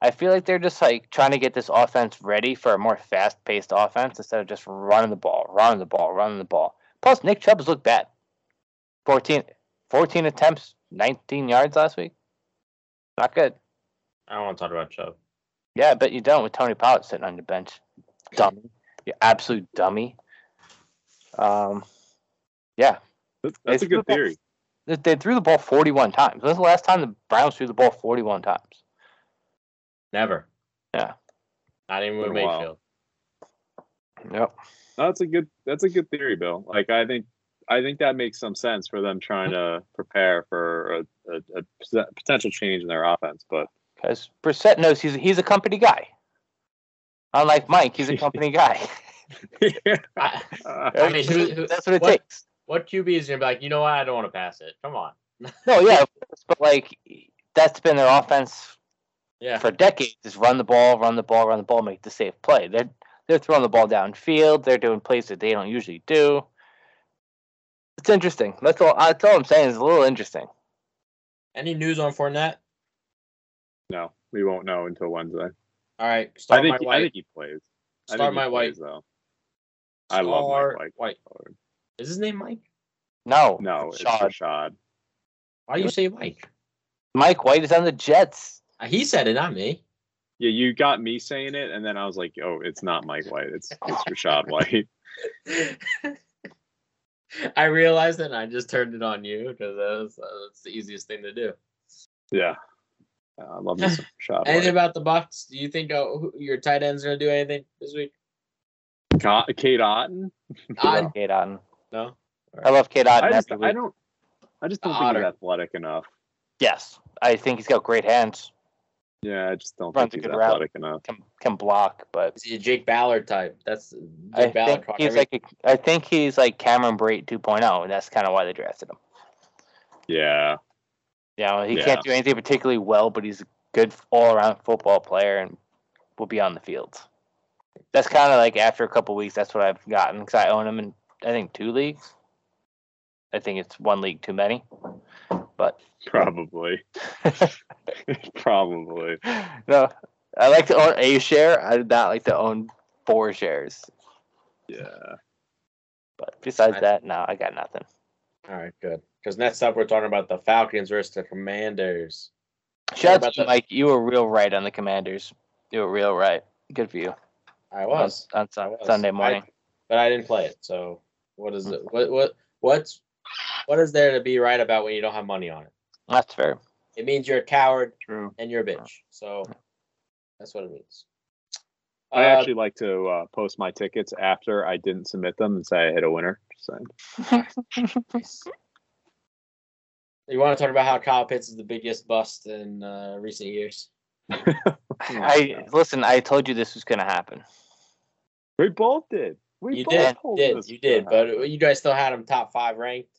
I feel like they're just like trying to get this offense ready for a more fast paced offense instead of just running the ball, running the ball, running the ball. Plus, Nick Chubb's looked bad. 14, 14 attempts, 19 yards last week. Not good. I don't want to talk about Chubb. Yeah, I bet you don't with Tony Pollard sitting on the bench. Dummy. You absolute dummy. Um, yeah, That's, that's a good theory. They, they threw the ball 41 times. When's the last time the Browns threw the ball 41 times? Never. Yeah. Not even with Been while. Mayfield. Yep. No, that's a good. That's a good theory, Bill. Like I think. I think that makes some sense for them trying to prepare for a, a, a potential change in their offense. But Because Brissett knows he's he's a company guy. Unlike Mike, he's a [LAUGHS] company guy. I, I mean, who, who, That's what it what- takes. what QB is gonna be like? You know what? I don't want to pass it. Come on. [LAUGHS] No, yeah, but like that's been their offense Yeah. for decades: is run the ball, run the ball, run the ball, make the safe play. They're they're throwing the ball downfield. They're doing plays that they don't usually do. It's interesting. That's all. That's all I'm saying. Is a little interesting. Any news on Fournette? No, we won't know until Wednesday. All right. I think. my he- I white. think he plays. Start think he my white. plays, though. I love Mike White. White. Is his name Mike? No, No, it's Rachaad. Rachaad. Why do you say Mike? Mike White is on the Jets. Uh, He said it, not me. Yeah, you got me saying it, and then I was like, "Oh, it's not Mike White. It's it's Rachaad White." [LAUGHS] [LAUGHS] I realized it and I just turned it on you because that uh, that's the easiest thing to do. Yeah, I love this [LAUGHS] Rachaad Anything White. about the Bucks? Do you think uh, your tight ends are gonna do anything this week? Ca- Cade Otton. [LAUGHS] Otton? Cade Otton. No. I love Cade Otton. I just, I don't, I just don't Otter. think he's athletic enough. Yes, I think he's got great hands. Yeah, I just don't Runs think a he's good route. athletic enough. Can can block, but Is he a Jake Ballard type? That's Jake I Ballard. think he's every- like a, I think he's like Cameron Brate 2.0, and that's kind of why they drafted him. Yeah, You know, he Yeah. can't do anything particularly well, but he's a good all around football player and will be on the field. That's kind of like after a couple weeks, that's what I've gotten because I own him in I think two leagues. I think it's one league too many, but probably, [LAUGHS] probably. no, I like to own a share. I do not like to own four shares. Yeah. But besides I- that, no, I got nothing. All right, good. Because next up, we're talking about the Falcons versus the Commanders. Shout out to you, the- Mike. You were real right on the Commanders. You were real right. Good for you. I was, on, on I was. Sunday I- morning. but I didn't play it. So what is it? What what what's what is there to be right about when you don't have money on it? That's fair. It means you're a coward True. and you're a bitch. So that's what it means. I Uh, actually like to uh, post my tickets after I didn't submit them and say I hit a winner. Just [LAUGHS] you want to talk about how Kyle Pitts is the biggest bust in uh, recent years? I [LAUGHS] listen. I told you this was gonna happen. We both did. We You both did, told did you did, gonna happen. but you guys still had him top five ranked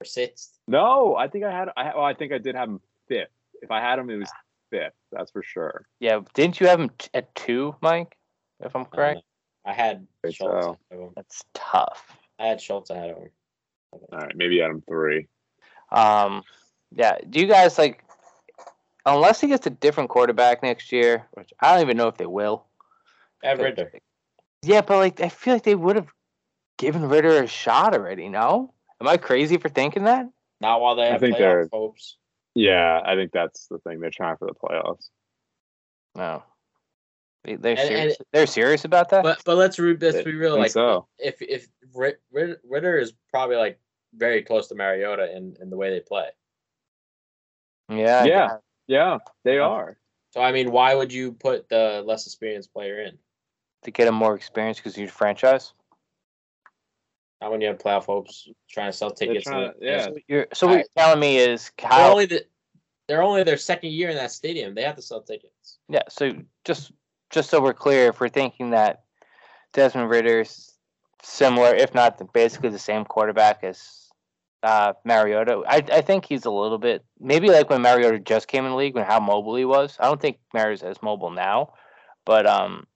or sixth. no, I think I had. I, well, I think I did have him fifth. If I had him, it was fifth. That's for sure. Yeah, didn't you have him t- at two, Mike? If I'm correct, I had so. ahead of him. that's tough. I had Schultz ahead of him. All right, maybe Adam three. Um, yeah. Do you guys like? Unless he gets a different quarterback next year, which I don't even know if they will. I have Ridder. Yeah, but like I feel like they would have given Ridder a shot already. No, am I crazy for thinking that? Not while they I have think playoff they're- hopes. Yeah, I think that's the thing. They're trying for the playoffs. No. They, they're And- serious. they're serious about that. But but let's re- let's be real. think Like so. if if Rit- Rit- Ridder is probably like very close to Mariota in, in the way they play. yeah. Yeah. Yeah, they Yeah. are. So I mean, why would you put the less experienced player in? To get him more experience because he's franchise. Not when you have playoff hopes, trying to sell tickets. trying to- yeah. So, you're, so what you're telling me is They're only the, they're only their second year in that stadium. They have to sell tickets. Yeah. So just just so we're clear, if we're thinking that Desmond Ridder's similar, if not basically the same quarterback as uh, Mariota, I I think he's a little bit maybe like when Mariota just came in the league when how mobile he was. I don't think Mariota's as mobile now, but um,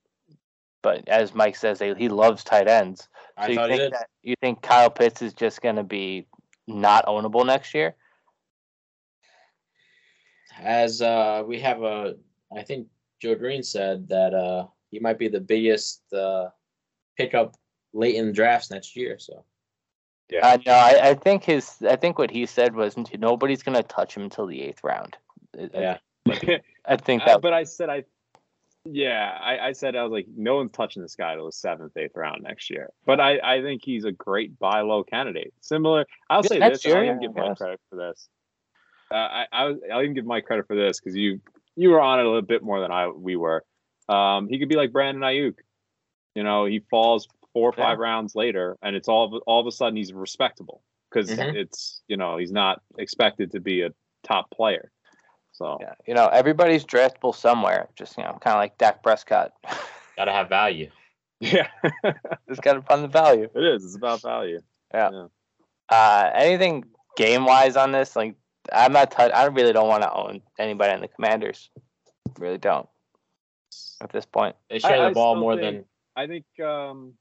but as Mike says, they, he loves tight ends. I So you think that you think Kyle Pitts is just going to be not ownable next year? As uh, we have a, I think Joe Green said that uh, he might be the biggest uh, pickup late in drafts next year. So Yeah. Uh, no, I, I think his. I think what he said was nobody's going to touch him until the eighth round. I- I- yeah, [LAUGHS] I think Uh, that. but I said I, yeah, I, I said I was like, no one's touching this guy till the seventh, eighth round next year. But I, I think he's a great buy low candidate. Similar, I'll say next this. and I'll year, even yeah, give Mike credit for this. Uh, I, I I'll even give Mike credit for this because you, you were on it a little bit more than I, we were. Um, he could be like Brandon Aiyuk. You know, he falls four or Yeah. five rounds later, and it's all of, all of a sudden he's respectable because Mhm. it's you know he's not expected to be a top player. So yeah, you know, everybody's draftable somewhere. Just you know, kind of like Dak Prescott. [LAUGHS] gotta have value. yeah. [LAUGHS] Just got to find the value. It is. It's about value. Yeah. Uh, anything game wise on this? Like, I'm not. T- I really don't want to own anybody in the Commanders. Really don't. At this point, They share I the ball more think- than I think. um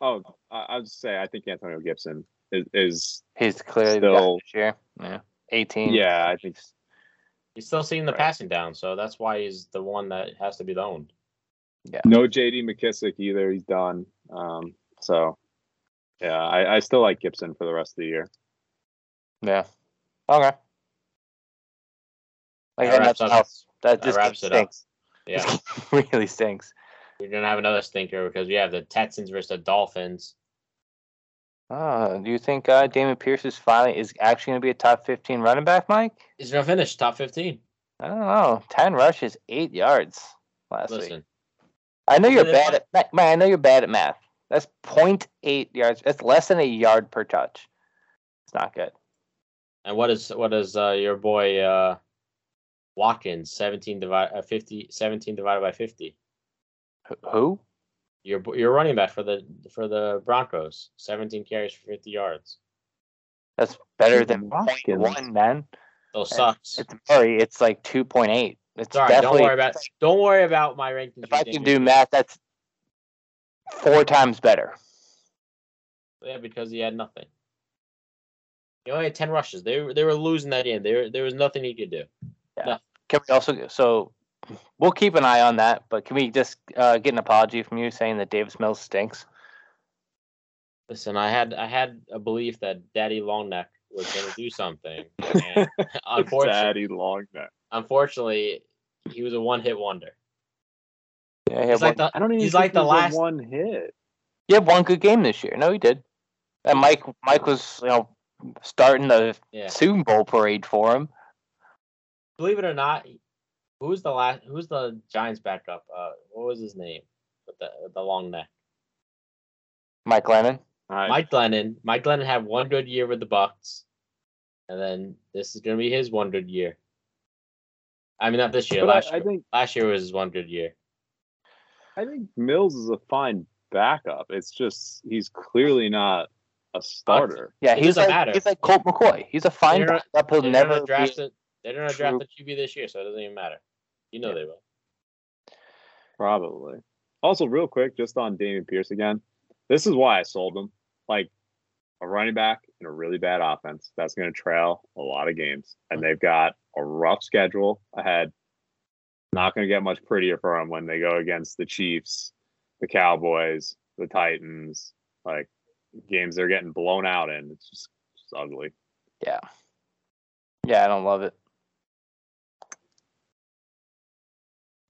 Oh, I, I would say I think Antonio Gibson is. is he's clearly the guy Still- this year. Yeah, 18. yeah, I think. he's still seeing the Right. passing down. So that's why he's the one that has to be owned. Yeah. No J.D. McKissic either. He's done. Um. So. Yeah, I, I still like Gibson for the rest of the year. Yeah. Okay. I That nothing else. That, that this wraps game it up. stinks. Yeah, [LAUGHS] really stinks. we're gonna have another stinker because we have the Texans versus the Dolphins. Oh, do you think uh, Dameon Pierce is finally is actually going to be a top 15 running back, Mike? He's gonna finish top fifteen. I don't know. 10 rushes, eight yards last week. I know you're bad at Ma- man. I know you're bad at math. That's 0.8 yards. That's less than a yard per touch. It's not good. And what is what is uh, your boy uh, Watkins, 17 divided uh, 50, 17 divided by 50. Who? Your your running back for the for the Broncos, 17 carries for 50 yards. That's better than Watkins. 0.1, man. Still sucks. It's Murray. It's like 2.8. It's All right, don't definitely. worry about don't worry about my rankings. If I can do math, that's four times better. Yeah, because he had nothing. He only had 10 rushes. They were they were losing that game. There there was nothing he could do. Yeah. Can we also so we'll keep an eye on that, but can we just uh, get an apology from you saying that Davis Mills stinks? Listen, I had I had a belief that Daddy Longneck was going to do something. [LAUGHS] And unfortunately, Daddy long neck. unfortunately, he was a one-hit wonder. Yeah, he He's had, like one, the I don't even He's think like the it was a last- one hit. he had one good game this year. No, he did. And Mike Mike was you know starting the yeah. Super Bowl parade for him. Believe it or not, who's the last? Who's the Giants backup? Uh, what was his name? With the with the long neck. Mike Lennon. I, Mike Glennon. Mike Glennon had one good year with the Bucks, and then this is going to be his one good year. I mean, not this year. but I- last I year. think last year was his one good year. I think Mills is a fine backup. It's just he's clearly not a starter. Yeah, It he's doesn't like matter. he's like Colt McCoy. He's a fine They're not- backup. He'll They're never gonna be- draft it. They're gonna draft the QB this year, so it doesn't even matter. You know Yeah. they will. Probably. Also, real quick, just on Dameon Pierce again. This is why I sold him. Like a running back in a really bad offense that's going to trail a lot of games, and they've got a rough schedule ahead. Not going to get much prettier for them when they go against the Chiefs, the Cowboys, the Titans. Like games they're getting blown out in. It's just, just ugly. Yeah. Yeah, I don't love it.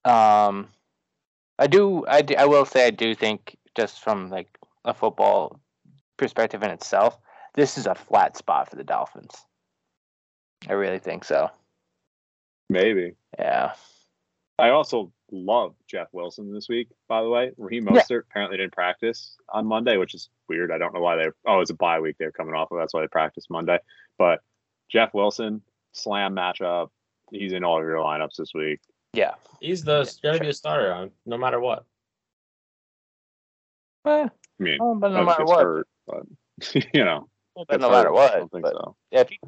Um, I do. I do, I will say I do think just from like a football perspective in itself, this is a flat spot for the Dolphins. I really think so. Maybe. Yeah. I also love Jeff Wilson this week, by the way. Raheem Yeah. Mostert apparently didn't practice on Monday, which is weird. I don't know why they oh, it's a bye week they're coming off of. That's why they practiced Monday. But Jeff Wilson, slam matchup. He's in all of your lineups this week. Yeah. He's the Yeah, gonna sure. be a starter on no matter what. Eh, I mean, but no matter what. hurt, but [LAUGHS] you know, But no hurt, matter I don't think but so. yeah, if he,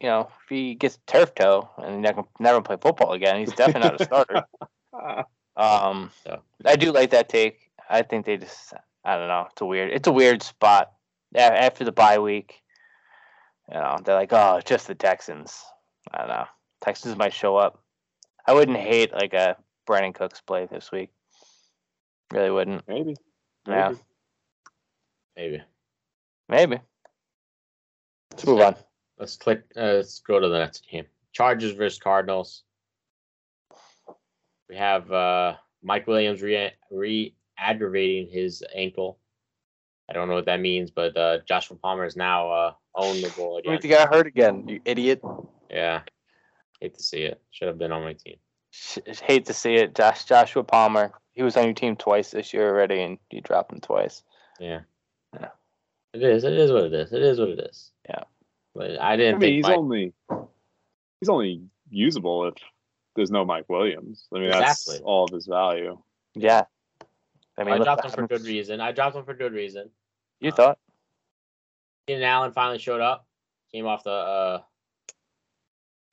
you know, if he gets turf toe and never never play football again, he's definitely not a starter. [LAUGHS] [LAUGHS] Um, Yeah. I do like that take. I think they just, I don't know, it's a weird, it's a weird spot. After the bye week, you know, they're like, oh, it's just the Texans. I don't know. Texans might show up. I wouldn't hate like a Brandin Cooks play this week. Really wouldn't. maybe. Yeah, maybe. Maybe. maybe. Let's move on. Let's click. Uh, let's go to the next game. Chargers versus Cardinals. We have uh, Mike Williams re re aggravating his ankle. I don't know what that means, but uh, Joshua Palmer is now uh, ownable again. You got hurt again, you idiot. Yeah, hate to see it. Should have been on my team. Sh- hate to see it. Josh Joshua Palmer. He was on your team twice this year already, and you dropped him twice. Yeah. Yeah. It is. It is what it is. It is what it is. Yeah. But I I didn't I mean, think he's Mike, only he's only usable if there's no Mike Williams. I mean, that's all of his value. Yeah. I I, mean, look dropped him for good reason. I dropped him for good reason. You Uh, thought? Keenan Allen finally showed up. Came off the uh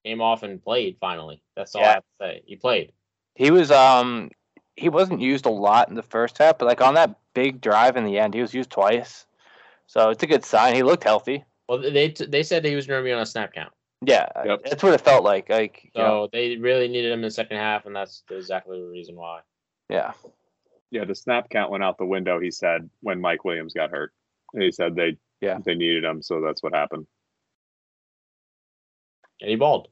came off and played finally. That's all I have to say. He played. He was um he wasn't used a lot in the first half, but like on that big drive in the end, he was used twice. So it's a good sign. He looked healthy. Well, they t- they said that he was going to be on a snap count, Yeah, Yep. that's what it felt like. Like you so know, they really needed him in the second half, and that's exactly the reason why. yeah, Yeah, the snap count went out the window. He said when Mike Williams got hurt. He said they Yeah. they needed him, so that's what happened. And he balled.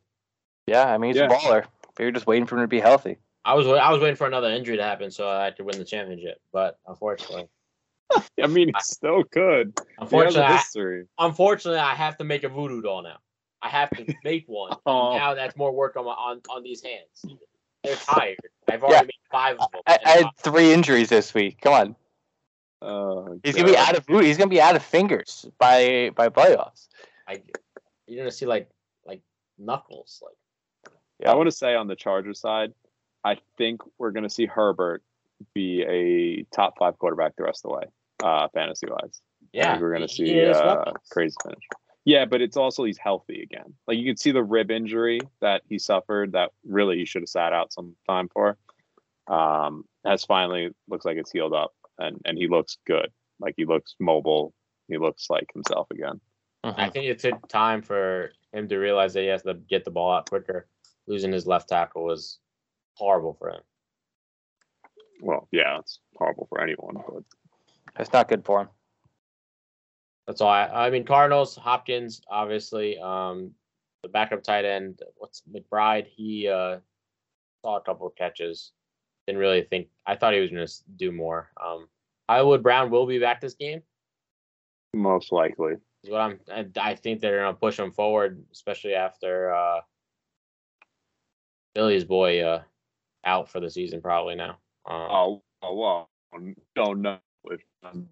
yeah. I mean, he's Yeah. a baller. We were just waiting for him to be healthy. I was I was waiting for another injury to happen so I could win the championship, but unfortunately, [LAUGHS] I mean, he still could. Unfortunately, a I, history. unfortunately, I have to make a voodoo doll now. I have to make one. and Oh. Now that's more work on my, on on these hands. They're tired. I've already Yeah. made five of them. I, I had three injuries this week. Come on, Oh, he's gonna be out of boot. He's gonna be out of fingers by by playoffs. I, you're gonna see like like knuckles. Like Yeah. I want to say on the Chargers side, I think we're going to see Herbert be a top five quarterback the rest of the way, uh, fantasy wise. I Yeah, think we're going to see uh, crazy finish. Yeah, but it's also he's healthy again. Like you can see the rib injury that he suffered that really he should have sat out some time for. Um, has finally looks like it's healed up and and he looks good. Like he looks mobile. He looks like himself again. I think it took time for him to realize that he has to get the ball out quicker. Losing his left tackle was horrible for him. Well, yeah, it's horrible for anyone, but It's not good for him. That's all. I, I mean, Cardinals, Hopkins, obviously. Um, the backup tight end, what's McBride? He uh, saw a couple of catches. Didn't really think. I thought he was going to do more. Um, Hollywood Brown will be back this game. most likely. Is what I'm. I, I think they're going to push him forward, especially after uh, Billy's boy uh, out for the season probably now. Um, Oh, oh well, don't know if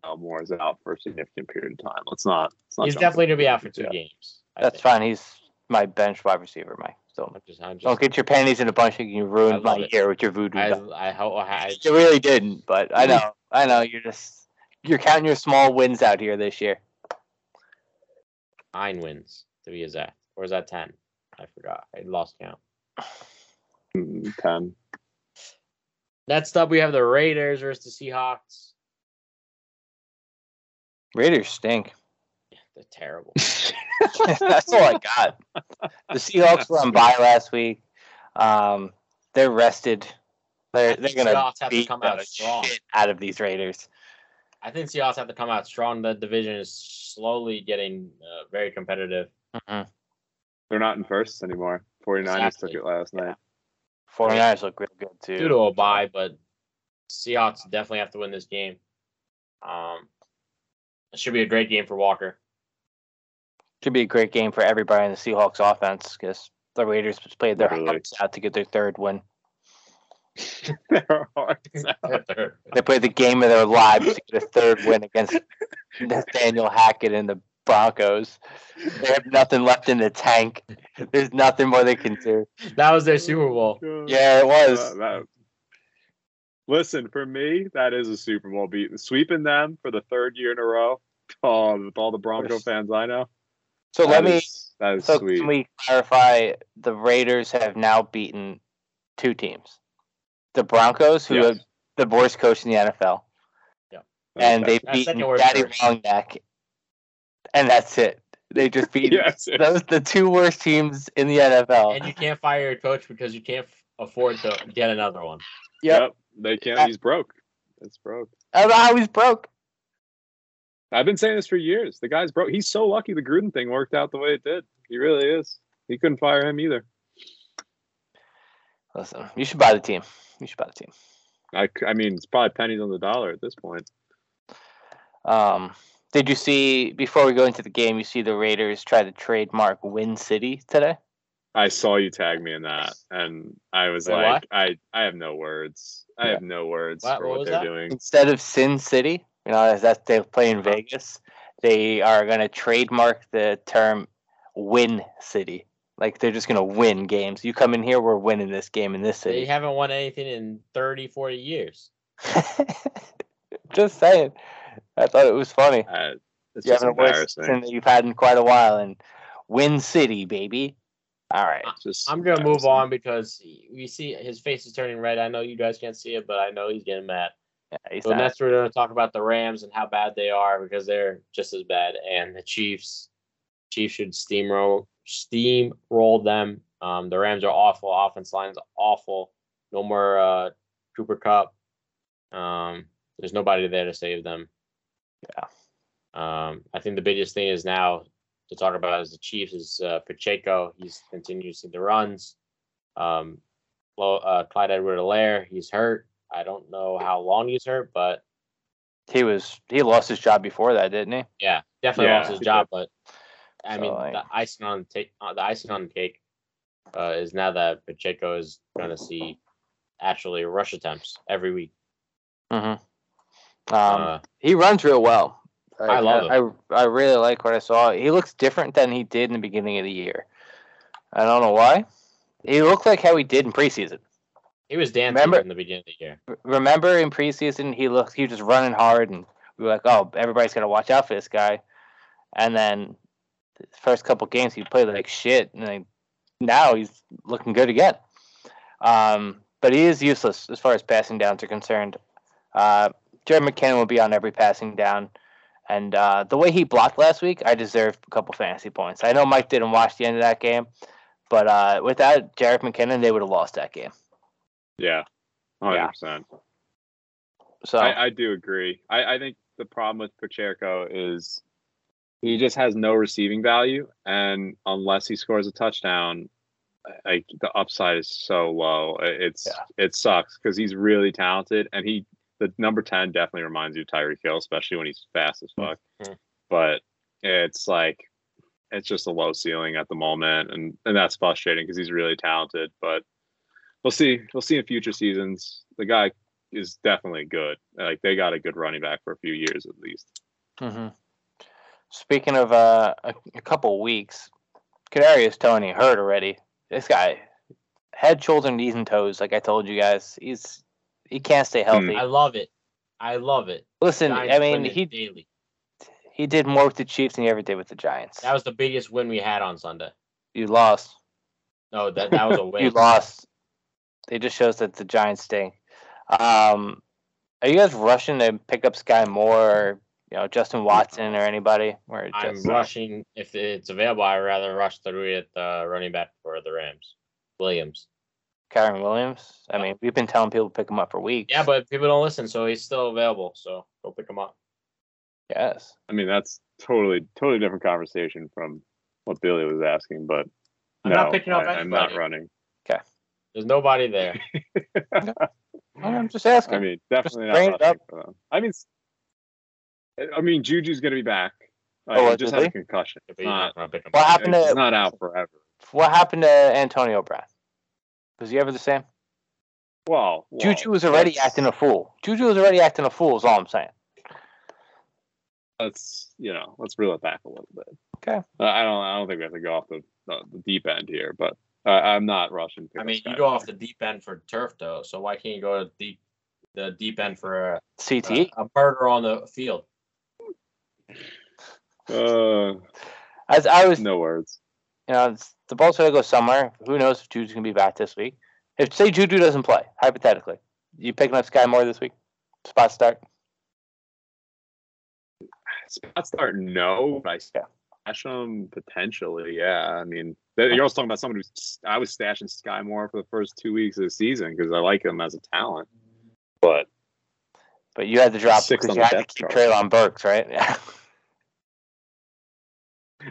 Elmore is out for a significant period of time. Let's not. Let's not he's definitely going to be out for two yet. games. I That's think. fine. He's my bench wide receiver, Mike. So I'm just, I'm just, don't get your panties in a bunch and you I ruined my it. year with your voodoo. I, doll. I hope. I, You really didn't, but I know. I know. You're just you're counting your small wins out here this year. nine wins to be exact. Or is that ten? I forgot. I lost count. Mm, Ten. Next up, we have the Raiders versus the Seahawks. Raiders stink. [LAUGHS] They're terrible. [LAUGHS] That's all I got. The Seahawks were on bye last week. Um, they're rested. They're they're gonna Seahawks have to beat come the out strong. shit out of these Raiders. I think Seahawks have to come out strong. The division is slowly getting uh, very competitive. Mhm. They're not in first anymore. 49ers Exactly. took it last night. 49ers look real good too. Due to a bye, but Seahawks definitely have to win this game. Um, it should be a great game for Walker. Should be a great game for everybody in the Seahawks offense because the Raiders played their Literally. hearts out to get their third win. [LAUGHS] Their hearts out. They played the game of their lives to get a third win against [LAUGHS] Nathaniel Hackett and the Broncos. They have nothing left in the tank. There's nothing more they can do. that was their Super Bowl. Yeah, it was. Uh, that- listen, for me, that is a Super Bowl beat. Sweeping them for the third year in a row. Oh, with all the Bronco fans I know. So let that me. is- that is So sweet. can we clarify? The Raiders have now beaten two teams: the Broncos, who Yes. have the worst coach in the NFL, and Okay. they've beaten Daddy. Longneck, and that's it. They just beat [LAUGHS] yes, those the two worst teams in the NFL. And you can't fire your coach because you can't afford to get another one. Yep. Yep. They can't. He's broke. It's broke. I don't know how he's broke. I've been saying this for years. The guy's broke. He's so lucky the Gruden thing worked out the way it did. He really is. He couldn't fire him either. Listen, you should buy the team. You should buy the team. I, I mean, it's probably pennies on the dollar at this point. Um, did you see before we go into the game? You see the Raiders try to trademark Win City today. I saw you tag me in that, and I was Wait, like, what? I, I have no words. I Yeah. have no words What- for what what, they're that? doing. Instead of Sin City, you know, as that they play in Vegas, they are going to trademark the term Win City. Like they're just going to win games. You come in here, we're winning this game in this city. They city. haven't won anything in 30, 40 years. [LAUGHS] just saying. I thought it was funny. Uh, it's You just having a embarrassing. that you've had in quite a while, and Win City, baby. All right. Just I'm gonna move on because we see his face is turning red. I know you guys can't see it, but I know he's getting mad. Yeah, he's So not- next we're gonna talk about the Rams and how bad they are because they're just as bad. And the Chiefs, Chiefs should steamroll steamroll them. Um, the Rams are awful. Offense line's awful. No more uh, Cooper Kupp. Um, there's nobody there to save them. Yeah. Um, I think the biggest thing is now to talk about is the Chiefs is uh, Pacheco. He's continuing to the runs. Um, uh, Clyde Edward-Helaire, he's hurt. I don't know how long he's hurt, but he was he lost his job before that, didn't he? yeah, definitely Yeah, lost his he job. But I So, mean, like- the icing on the take, uh, the icing on the cake, uh, is now that Pacheco is going to see actually rush attempts every week. Mm-hmm. Um, uh, he runs real well. I love I, I really like what I saw. He looks different than he did in the beginning of the year. I don't know why. he looked like how he did in preseason. He was dancing Remember- in the beginning of the year. Remember in preseason, he looked he was just running hard, and we were like, "Oh, everybody's gonna watch out for this guy." And then the first couple games, he played like shit, and then now he's looking good again. Um, but he is useless as far as passing downs are concerned. Uh, Jerick McKinnon will be on every passing down, and uh, the way he blocked last week, I deserve a couple fantasy points. I know Mike didn't watch the end of that game, but uh, without Jerick McKinnon, they would have lost that game. Yeah, hundred Yeah. percent. So I, I do agree. I, I think the problem with Pacheco is he just has no receiving value, and unless he scores a touchdown, like the upside is so low. It's Yeah. it sucks because he's really talented, and he the number ten definitely reminds you of Tyreek Hill, especially when he's fast as fuck. Mhm. But it's like it's just a low ceiling at the moment, and and that's frustrating because he's really talented. But we'll see. We'll see in future seasons. The guy is definitely good. Like they got a good running back for a few years at least. hmm Speaking of uh, a, a couple weeks, Kadarius Toney hurt already. This guy, head, shoulder, knees, and toes. Like I told you guys, he's he can't stay healthy. I love it. I love it. Listen, Giants I mean he daily. he did more with the Chiefs than he ever did with the Giants. That was the biggest win we had on Sunday. you lost. No, that that was a [LAUGHS] win. You lost. It just shows that the Giants stink. Um, are you guys rushing to pick up Sky Moore or you know Justin Watson or anybody? Or I'm just, rushing if it's available. I'd rather rush through it uh, running back for the Rams, Williams. Kyren Williams? I mean, we've been telling people to pick him up for weeks. Yeah, but people don't listen, so he's still available. So go pick him up. yes. I mean, that's totally totally different conversation from what Billy was asking. But I'm no, not picking up I, am not running. Okay. There's nobody there. [LAUGHS] I'm just asking. I mean, definitely bring not it rushing for them. I mean, s- I mean, Juju's going to be back. Like, Oh, he just had a concussion. It's not, not gonna pick him What happened to- not out forever. what happened to Antonio Brown? Was he ever the same? Well, well, Juju was already that's- acting a fool. Juju was already acting a fool. Is all I'm saying. Let's you know, let's reel it back a little bit. Okay. Uh, I don't. I don't think we have to go off the the, the deep end here, but uh, I'm not rushing. I mean, you Sky go Moore. off the deep end for turf though. So why can't you go to deep the deep end for a, CTE. a, a murder on the field? Uh, As I was, no words. You know, the ball's gonna go somewhere. Who knows if Juju's gonna be back this week? If say Juju doesn't play, hypothetically, you picking up Sky Moore this week? Spot start. Spot start, no. But I stash him potentially. Yeah. I mean, you're also talking about someone who's. I was stashing Sky Moore for the first two weeks of the season because I like him as a talent. But But you had to drop because you had to keep. Treylon Burks, right? Yeah. [LAUGHS]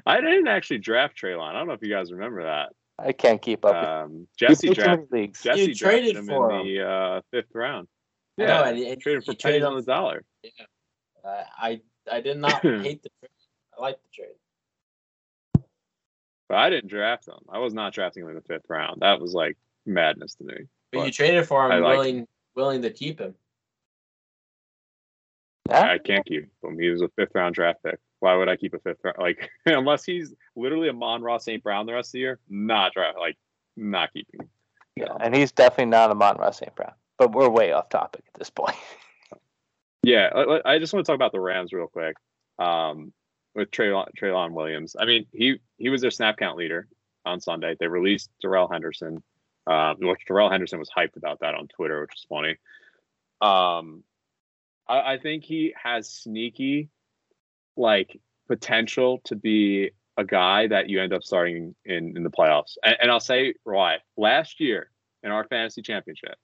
I didn't actually draft Treylon. I don't know if you guys remember that. I can't keep up. Um. Jesse You played too drafted. leagues. Jesse You drafted traded him for in the uh, fifth round. I Yeah, know, and- and traded for you pennies traded on the dollar. Uh, I I did not [LAUGHS] hate the trade. I like the trade. But I didn't draft him. I was not drafting him in the fifth round. That was like madness to me. But you traded for him, I like willing willing to keep him. I can't keep him. He was a fifth round draft pick. Why would I keep a fifth round? Like [LAUGHS] unless he's literally a Mon Ross St. Brown the rest of the year, not like not keeping. him. Yeah, and he's definitely not a Monroe St. Brown. But we're way off topic at this point. [LAUGHS] Yeah, I- I just want to talk about the Rams real quick. Um, with Traylon, Traylon Williams. I mean, he he was their snap count leader on Sunday. They released Darrell Henderson. Um, which Darrell Henderson was hyped about that on Twitter, which is funny. Um, I, I think he has sneaky, like potential to be a guy that you end up starting in in the playoffs. And, and I'll say why. Last year in our fantasy championship,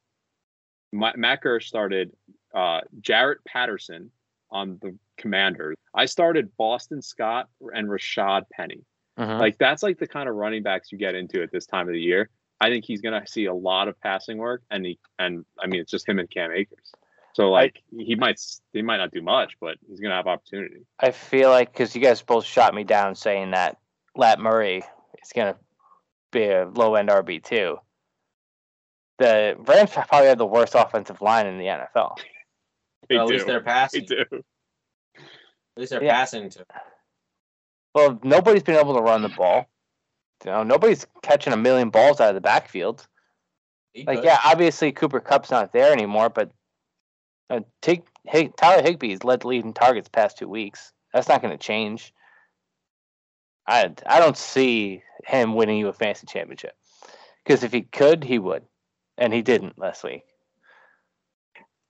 Ma- Matt Gersh started uh, Jaret Patterson on the Commanders. I started Boston Scott and Rashaad Penny. Mhm. Like that's like the kind of running backs you get into at this time of the year. I think he's gonna see a lot of passing work, and he and I mean it's just him and Cam Akers. So like he might he might not do much, but he's gonna have opportunity. I feel like because you guys both shot me down saying that Lat Murray is going to be a low end RB two. The Rams probably have the worst offensive line in the NFL. [LAUGHS] They at do. least they're They passing. do. At least they're Yeah. passing to. Well, nobody's been able to run the ball. you know, nobody's catching a million balls out of the backfield. He Like, could. yeah, obviously Cooper Kupp's not there anymore, but uh, take hey, Tyler Higbee's led the lead in targets past two weeks. That's not going to change. I I don't see him winning you a fantasy championship because if he could, he would, and he didn't last week.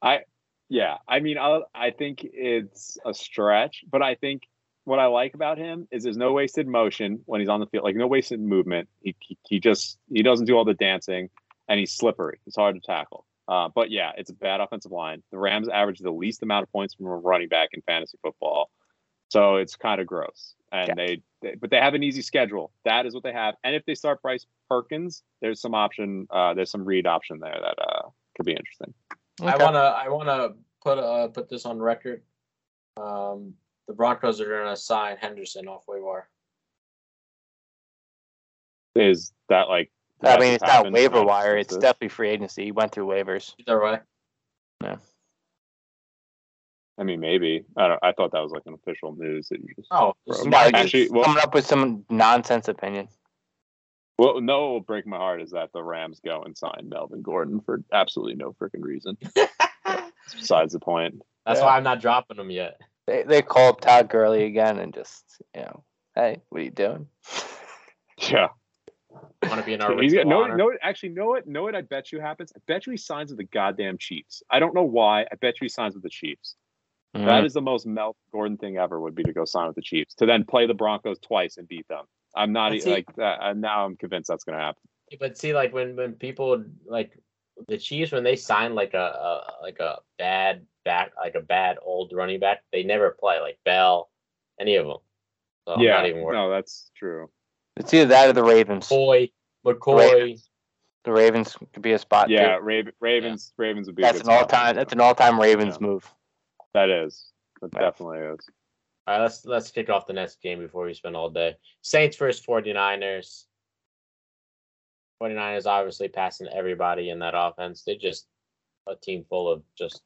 I yeah, I mean, I I think it's a stretch, but I think what I like about him is there's no wasted motion when he's on the field, like no wasted movement. He he, he just he doesn't do all the dancing, and he's slippery. It's hard to tackle. Uh, but yeah, it's a bad offensive line. The Rams average the least amount of points from a running back in fantasy football, so it's kind of gross. And Yeah. they, they, but they have an easy schedule. That is what they have. And if they start Bryce Perkins, there's some option. Uh, there's some read option there that uh, could be interesting. I wanna I wanna put uh put this on record. Um, the Broncos are gonna sign Henderson off waiver. Is that like? I mean, it's not waiver Not wire. It's exclusive? definitely free agency. He went through waivers. Either way. Yeah. I mean, maybe. I don't. I thought that was like an official news that you just. Oh, Bro, No, actually, well- coming up with some nonsense opinion. Well, no, what will break my heart is that the Rams go and sign Melvin Gordon for absolutely no freaking reason. [LAUGHS] Besides the point. That's Yeah. why I'm not dropping him yet. They they called Todd Gurley again and just you know, hey, what are you doing? Yeah. I want to be in our [LAUGHS] He's got, ritual no, honor. no, actually, know what? Know what? I bet you happens. I bet you he signs with the goddamn Chiefs. I don't know why. I bet you he signs with the Chiefs. Mm-hmm. That is the most Mel Gordon thing ever. Would be to go sign with the Chiefs to then play the Broncos twice and beat them. I'm not But e- see- like that. And now I'm convinced that's going to happen. But see, like when when people like the Chiefs when they sign like a, a like a bad back like a bad old running back, they never play like Bell, any of them. So yeah. not even. No, that's true. It's either that or the Ravens. McCoy, McCoy. The Ravens could be a spot. Yeah, Raven, Ravens. Ravens would be. a that's good an all time. That's an all time Ravens Yeah. move. That is. That Yeah. definitely is. All right, let's let's kick off the next game before we spend all day. Saints versus 49ers. 49ers obviously passing everybody in that offense. They're just a team full of just,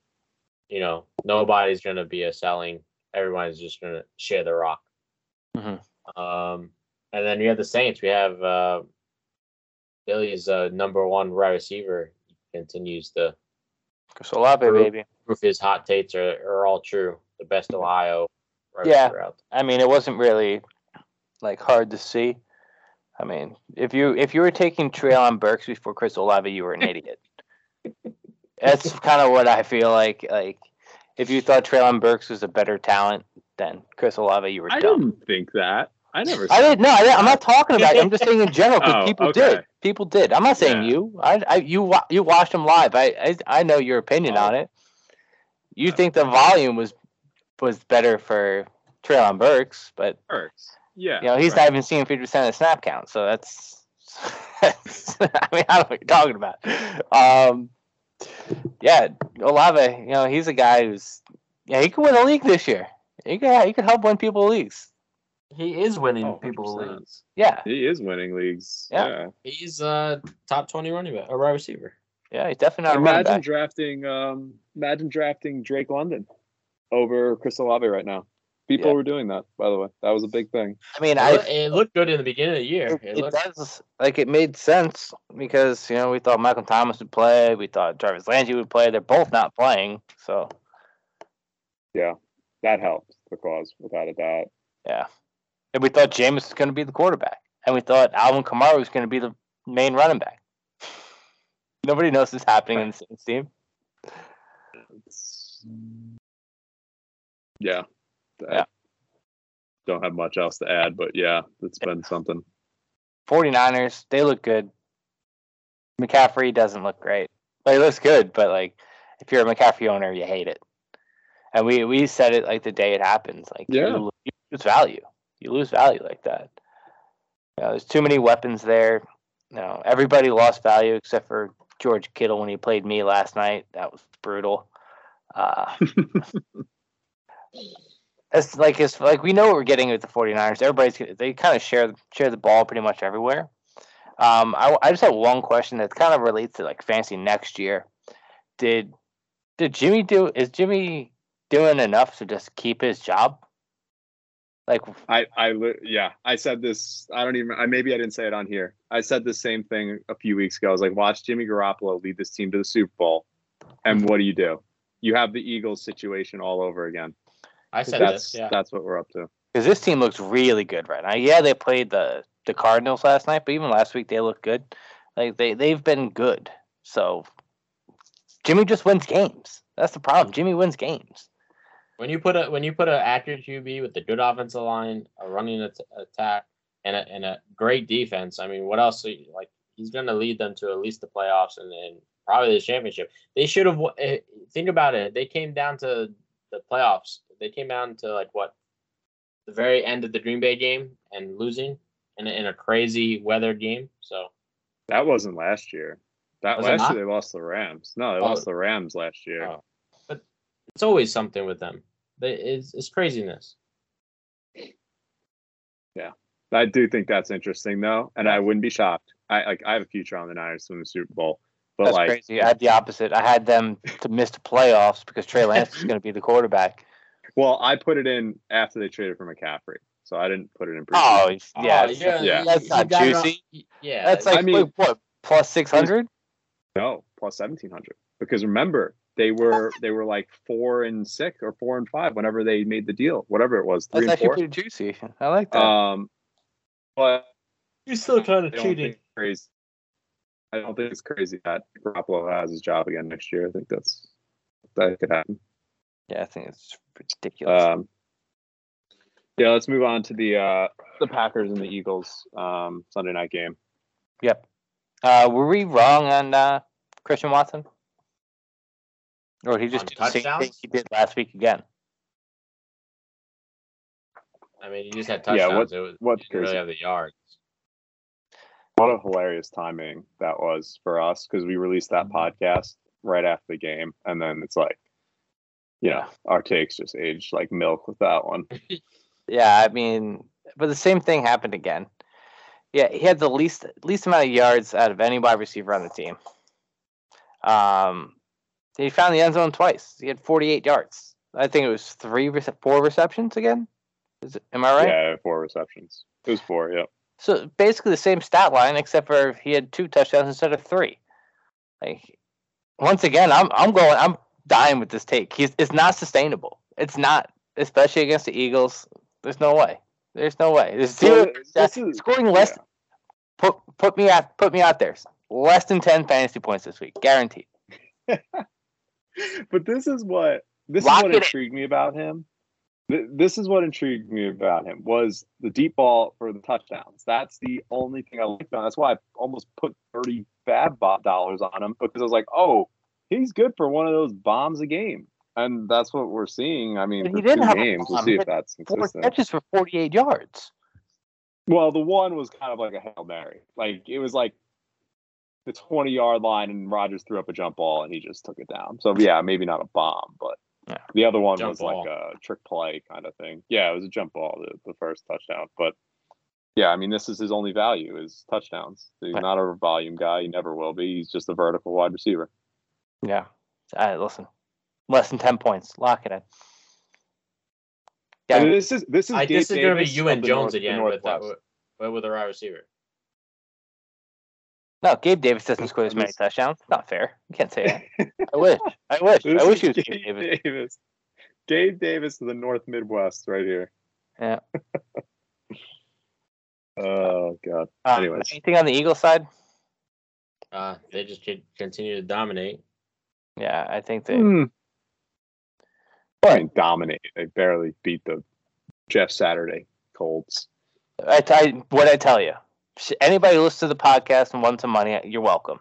you know, nobody's going to be a selling. Everyone's just going to share the rock. Mhm. Um, and then we have the Saints. We have uh, Billy's uh, number one wide receiver continues to Chris Olave, True. baby. prove his hot takes are, are all true. The best Ohio wide Yeah. receiver I mean, it wasn't really like hard to see. I mean, if you if you were taking Treylon Burks before Chris Olave, you were an idiot. [LAUGHS] That's kind of what I feel like. Like, if you thought Treylon Burks was a better talent than Chris Olave, you were I dumb. didn't think that. I never. I didn't. No, I, I'm not talking about. It. I'm just saying in general because [LAUGHS] Oh, people okay. did. People did. I'm not saying Yeah. you. I, I you you watched them live. I I, I know your opinion Oh. on it. You think the volume was was better for Treylon Burks, but Burks. Yeah. you know he's right. not even seeing 50 percent of the snap count. So that's. [LAUGHS] that's [LAUGHS] I mean, I don't know what you're talking about. Um, yeah, Olave. You know he's a guy who's yeah he could win a league this year. He could he could help win people leagues. He is winning Oh, people leagues. Yeah, He is winning leagues. Yeah. Yeah. He's a top twenty running back, a wide receiver. yeah, he's definitely not a Imagine drafting. Um, imagine drafting Drake London over Chris Olave right now. People Yeah. were doing that, by the way. That was a big thing. I mean, It I it looked good in the beginning of the year. it, It it looked, does like it made sense because you know we thought Michael Thomas would play, we thought Jarvis Landry would play. They're both not playing, so yeah, That helped the cause, without a doubt. yeah. And we thought Jameis was going to be the quarterback, and we thought Alvin Kamara was going to be the main running back. Nobody knows this happening in the Saints team. It's, yeah. I Yeah. Don't have much else to add, but yeah, it's been something. 49ers, they look good. McCaffrey doesn't look great. Like, he looks good, but like if you're a McCaffrey owner, you hate it. And we we said it like the day it happens. Like Yeah. you lose value. You lose value like that. You know, there's too many weapons there. You know, everybody lost value except for George Kittle when he played me last night. That was brutal. Uh, [LAUGHS] it's like it's like we know what we're getting with the 49ers. Everybody's they kind of share share the ball pretty much everywhere. Um, I, I just have one question that kind of relates to like fancy next year. Did did Jimmy do is Jimmy doing enough to just keep his job? Like I, I, yeah, I said this. I don't even. I maybe I didn't say it on here. I said the same thing a few weeks ago. I was like, watch Jimmy Garoppolo lead this team to the Super Bowl, and what do you do? You have the Eagles situation all over again. I said That's this. Yeah. that's what we're up to. because this team looks really good right now. Yeah, they played the the Cardinals last night, but even last week they looked good. Like they they've been good. So Jimmy just wins games. That's the problem. Jimmy wins games. When you put a when you put an accurate QB with a good offensive line, a running at- attack, and a and a great defense, I mean, what else? are you- Like he's going to lead them to at least the playoffs and, and probably the championship. They should have. eh, Think about it. They came down to the playoffs. They came down to like what the very end of the Green Bay game and losing in a, in a crazy weather game. So That wasn't last year. That Was last year they lost the Rams. No, they Oh. lost the Rams last year. Oh. It's always something with them. It's, it's craziness. Yeah, I do think that's interesting though, and I wouldn't be shocked. I like I have a future on the Niners to the Super Bowl, but That's like crazy. I had the opposite. I had them to miss the playoffs because Trey Lance is going to be the quarterback. [LAUGHS] Well, I put it in after they traded for McCaffrey, so I didn't put it in. Oh, yeah, Oh, yeah, yeah. That's not got on- juicy. Yeah, That's like I mean- wait, what plus six hundred? no, plus seventeen hundred. Because remember, they were they were like four and six or four and five whenever they made the deal, whatever it was, three That's and actually four. pretty juicy. I like that. Um, but You're still kind of don't think it's crazy. I don't think it's crazy that Garoppolo has his job again next year. I think that's that could happen. yeah, I think it's ridiculous. Um, yeah, let's move on to the uh, the Packers and the Eagles um, Sunday night game. yep. Uh, were we wrong on uh, Christian Watson? Or he just On do the same thing touchdowns? he did last week again? I mean, he just had Yeah, touchdowns. what- it was, what's you didn't really crazy? have the yards. What a hilarious timing that was for us because we released that Mm-hmm. podcast right after the game, and then it's like, you know, our takes just aged like milk with that one. [LAUGHS] Yeah, I mean, but the same thing happened again. Yeah, he had the least least amount of yards out of any wide receiver on the team. Um, he found the end zone twice. He had 48 yards. I think it was three, four receptions again. Is it, am I right? Yeah, four receptions. It was four. Yep. So basically the same stat line, except for he had two touchdowns instead of three. Like once again, I'm I'm going. I'm dying with this take. He's it's not sustainable. It's not, especially against the Eagles. There's no way. There's no way. There's zero. this is- scoring less. yeah. Put put me out. Put me out there. Less than ten fantasy points this week, guaranteed. [LAUGHS] [LAUGHS] but this is what this Lock is what it in. intrigued me about him. This is what intrigued me about him was the deep ball for the touchdowns. That's the only thing I liked on. That's why I almost put thirty fab dollars on him because I was like, oh, he's good for one of those bombs a game, and that's what we're seeing. I mean, he didn't have games, we'll see if that's Four catches for 48 yards. Well, the one was kind of like a hail mary. Like it was like the twenty yard line, and Rodgers threw up a jump ball, and he just took it down. So yeah, maybe not a bomb, but Yeah. the other one Jump was ball. like a trick play kind of thing. Yeah, it was a jump ball, the, the first touchdown. But yeah, I mean, this is his only value is touchdowns. He's Right. not a volume guy. He never will be. He's just a vertical wide receiver. Yeah. Right, listen. Less than 10 points. Lock it in. Yeah, Yeah. this is this is. I, this is going to be you and Jones North- again with, uh, with with a wide receiver. No, Gabe Davis doesn't score as many touchdowns. It's not fair. You can't say that. [LAUGHS] I wish. I wish. This I wish he is was Gabe Gabe Davis. Davis. Gabe Davis of the North Midwest, right here. Yeah. [LAUGHS] Oh God. Um, Anyways. anything on the Eagles side? Uh, they just con- continue to dominate. Yeah, I think they. I mean, dominate. They barely beat the Jeff Saturday Colts. I, I what I tell you. Sh- Anybody who listens to the podcast and wants some money, you're welcome.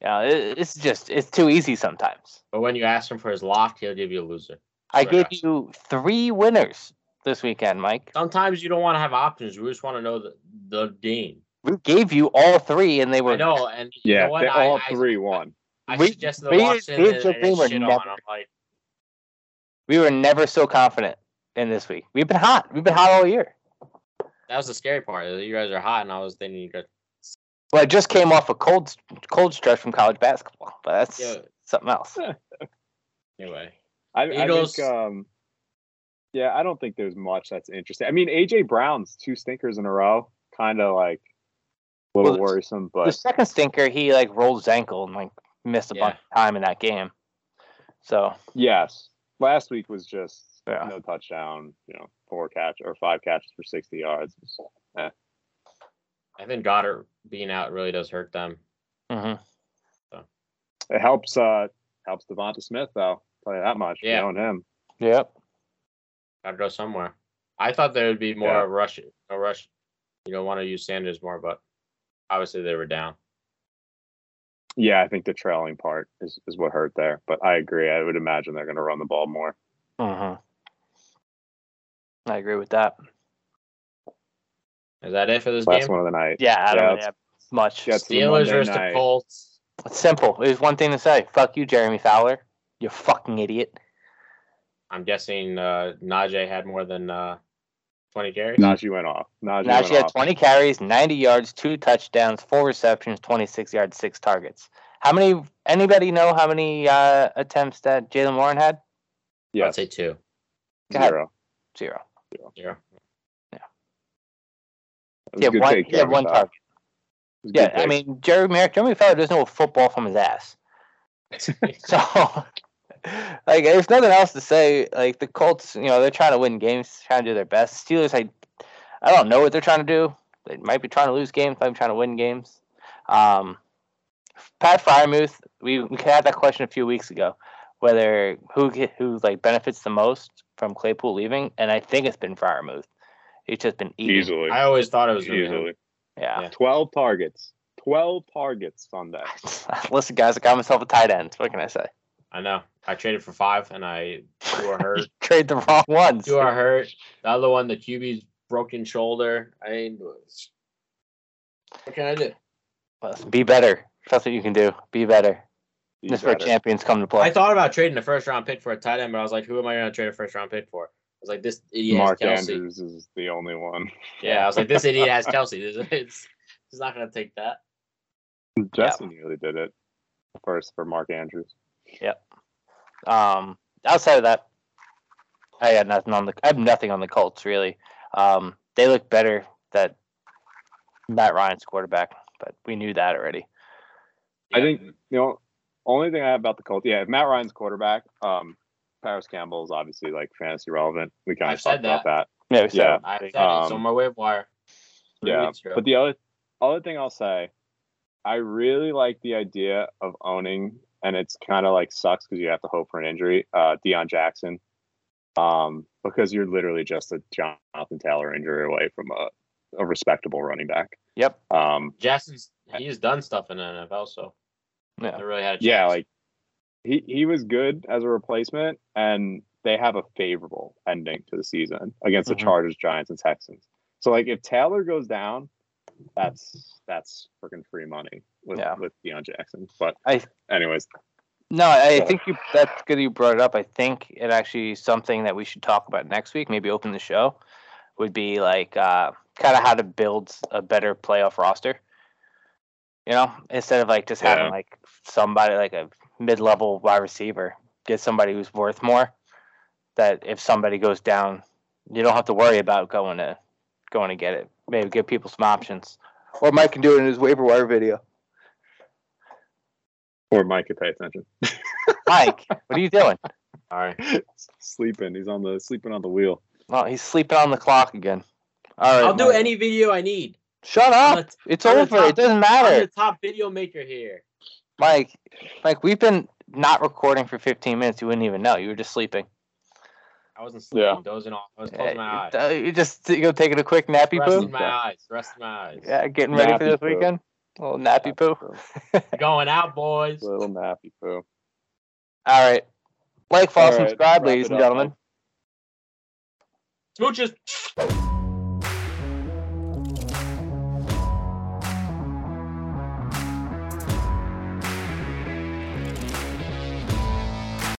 Yeah, it, it's just it's too easy sometimes. But when you ask him for his lock, he'll give you a loser. I gave you three winners this weekend, Mike. Sometimes you don't want to have options. We just want to know the, the game. We gave you all three, and they were I know, and you Yeah, know what? they I, all I, three won. I We- suggested the we- Washington we and, and and were shit never- on. I'm like, we were never so confident in this week. We've been hot. We've been hot all year. That was the scary part. You guys are hot, and I was thinking you guys. Well, I just came off a cold cold stretch from college basketball, but that's Yeah. something else. [LAUGHS] Anyway, I, I think um, Yeah, I don't think there's much that's interesting. I mean, AJ Brown's two stinkers in a row, kind of like a little Well, the- worrisome, The second stinker, he like rolled his ankle and like missed a Yeah. bunch of time in that game. So yes, last week was just Yeah. no touchdown, you know, four catch or five catches for 60 yards. I think Goedert being out really does hurt them. mhm. It helps uh helps DeVonta Smith though. Tell you that much. Yeah. knowing him. yep. Got to go somewhere. I thought there would be more Yeah. rush, a rush. You know, want to use Sanders more, but obviously they were down. Yeah, I think the trailing part is, is what hurt there. But I agree. I would imagine they're going to run the ball more. hmm I agree with that. Is that it for this Last game? one of the night. Yeah, I don't Yeah, really have much. yeah, it's Steelers versus the. Colts. It's simple. There's one thing to say. Fuck you, Jeremy Fowler. You fucking idiot. I'm guessing uh, Najee had more than uh, 20 carries. Najee went off. Najee, Now went she had off. 20 carries, 90 yards, two touchdowns, four receptions, 26 yards, six targets. How many? Anybody know how many uh, attempts that Jaylen Warren had? Yeah, I'd say two. Go ahead. zero. Zero. Yeah. Yeah, a good one. Yeah, one target. A Yeah, I mean, Jeremy Jeremy Fowler doesn't know football from his ass. [LAUGHS] So, like, there's nothing else to say. Like, the Colts, you know, they're trying to win games, trying to do their best. Steelers, I, I don't know what they're trying to do. They might be trying to lose games, might be trying to win games. Um, Pat Freiermuth, we we had that question a few weeks ago, whether who who like benefits the most from Claypool leaving, and I think it's been Freiermuth. He's just been eating. easily, I always thought it was gonna him. easily. Yeah. Yeah. Twelve targets. Twelve targets on that. [LAUGHS] Listen, guys, I got myself a tight end. What can I say? I know. I traded for five, and I two are hurt. [LAUGHS] Trade the wrong ones. two are hurt. The other one, the QB's broken shoulder. I mean, what can I do? Listen, Be better. That's what you can do. Be better. Be This is where better. champions come to play. I thought about trading the first round pick for a tight end, but I was like, who am I going to trade a first round pick for? I was like, this idiot Mark has Kelce. Andrews is the only one. [LAUGHS] Yeah, I was like, this [LAUGHS] idiot has Kelce. It's, it's he's not going to take that. Jesse nearly did it first for Mark Andrews. Yep. Um, outside of that, I got nothing on the. I have nothing on the Colts really. Um, they look better that Matt Ryan's quarterback, but we knew that already. I think you know only thing I have about the Colts. Yeah, if Matt Ryan's quarterback, um, Parris Campbell is obviously like fantasy relevant. We kind of said talked about that. Yeah, we said Yeah. I said Um, it's on my waiver wire. three Yeah, but the other other thing I'll say, I really like the idea of owning, and it's kind of like sucks because you have to hope for an injury. Uh, Deon Jackson, um, because you're literally just a Jonathan Taylor injury away from a, a respectable running back. Yep. Um, Jackson's he's done stuff in the NFL, so Yeah. they really had a chance. yeah, like he he was good as a replacement, and they have a favorable ending to the season against Mhm. the Chargers, Giants, and Texans. So like if Taylor goes down, that's that's freaking free money with Yeah. with Deon Jackson. But I- anyways, No, I Yeah. think you, that's good you brought it up. I think it actually is something that we should talk about next week. Maybe open the show would be like uh, kind of how to build a better playoff roster. You know, instead of like just having like somebody like a mid-level wide receiver, get somebody who's worth more. That if somebody goes down, you don't have to worry about going to going to get it. Maybe give people some options. Or Mike can do it in his waiver wire video. or Mike could pay attention. [LAUGHS] Mike, what are you doing? All right. sleeping, he's on the sleeping on the wheel. Well, he's sleeping on the clock again. All right. I'll do Mike. any video I need. Shut up. the- It's over. top- it doesn't matter. I'm matter. the top video maker here. Mike, Mike, we've been not recording for 15 minutes. You wouldn't even know. You were just sleeping. I wasn't sleeping, Yeah. dozing off. I was closing my eyes. You just you go taking a quick nappy Resting poo. my eyes. Resting my eyes. Yeah, getting ready for this poo. weekend. A little nappy poo. [LAUGHS] [LAUGHS] Going out, boys. A Little nappy poo. All right. Like, follow, All right, subscribe, ladies and up, gentlemen. Smooches.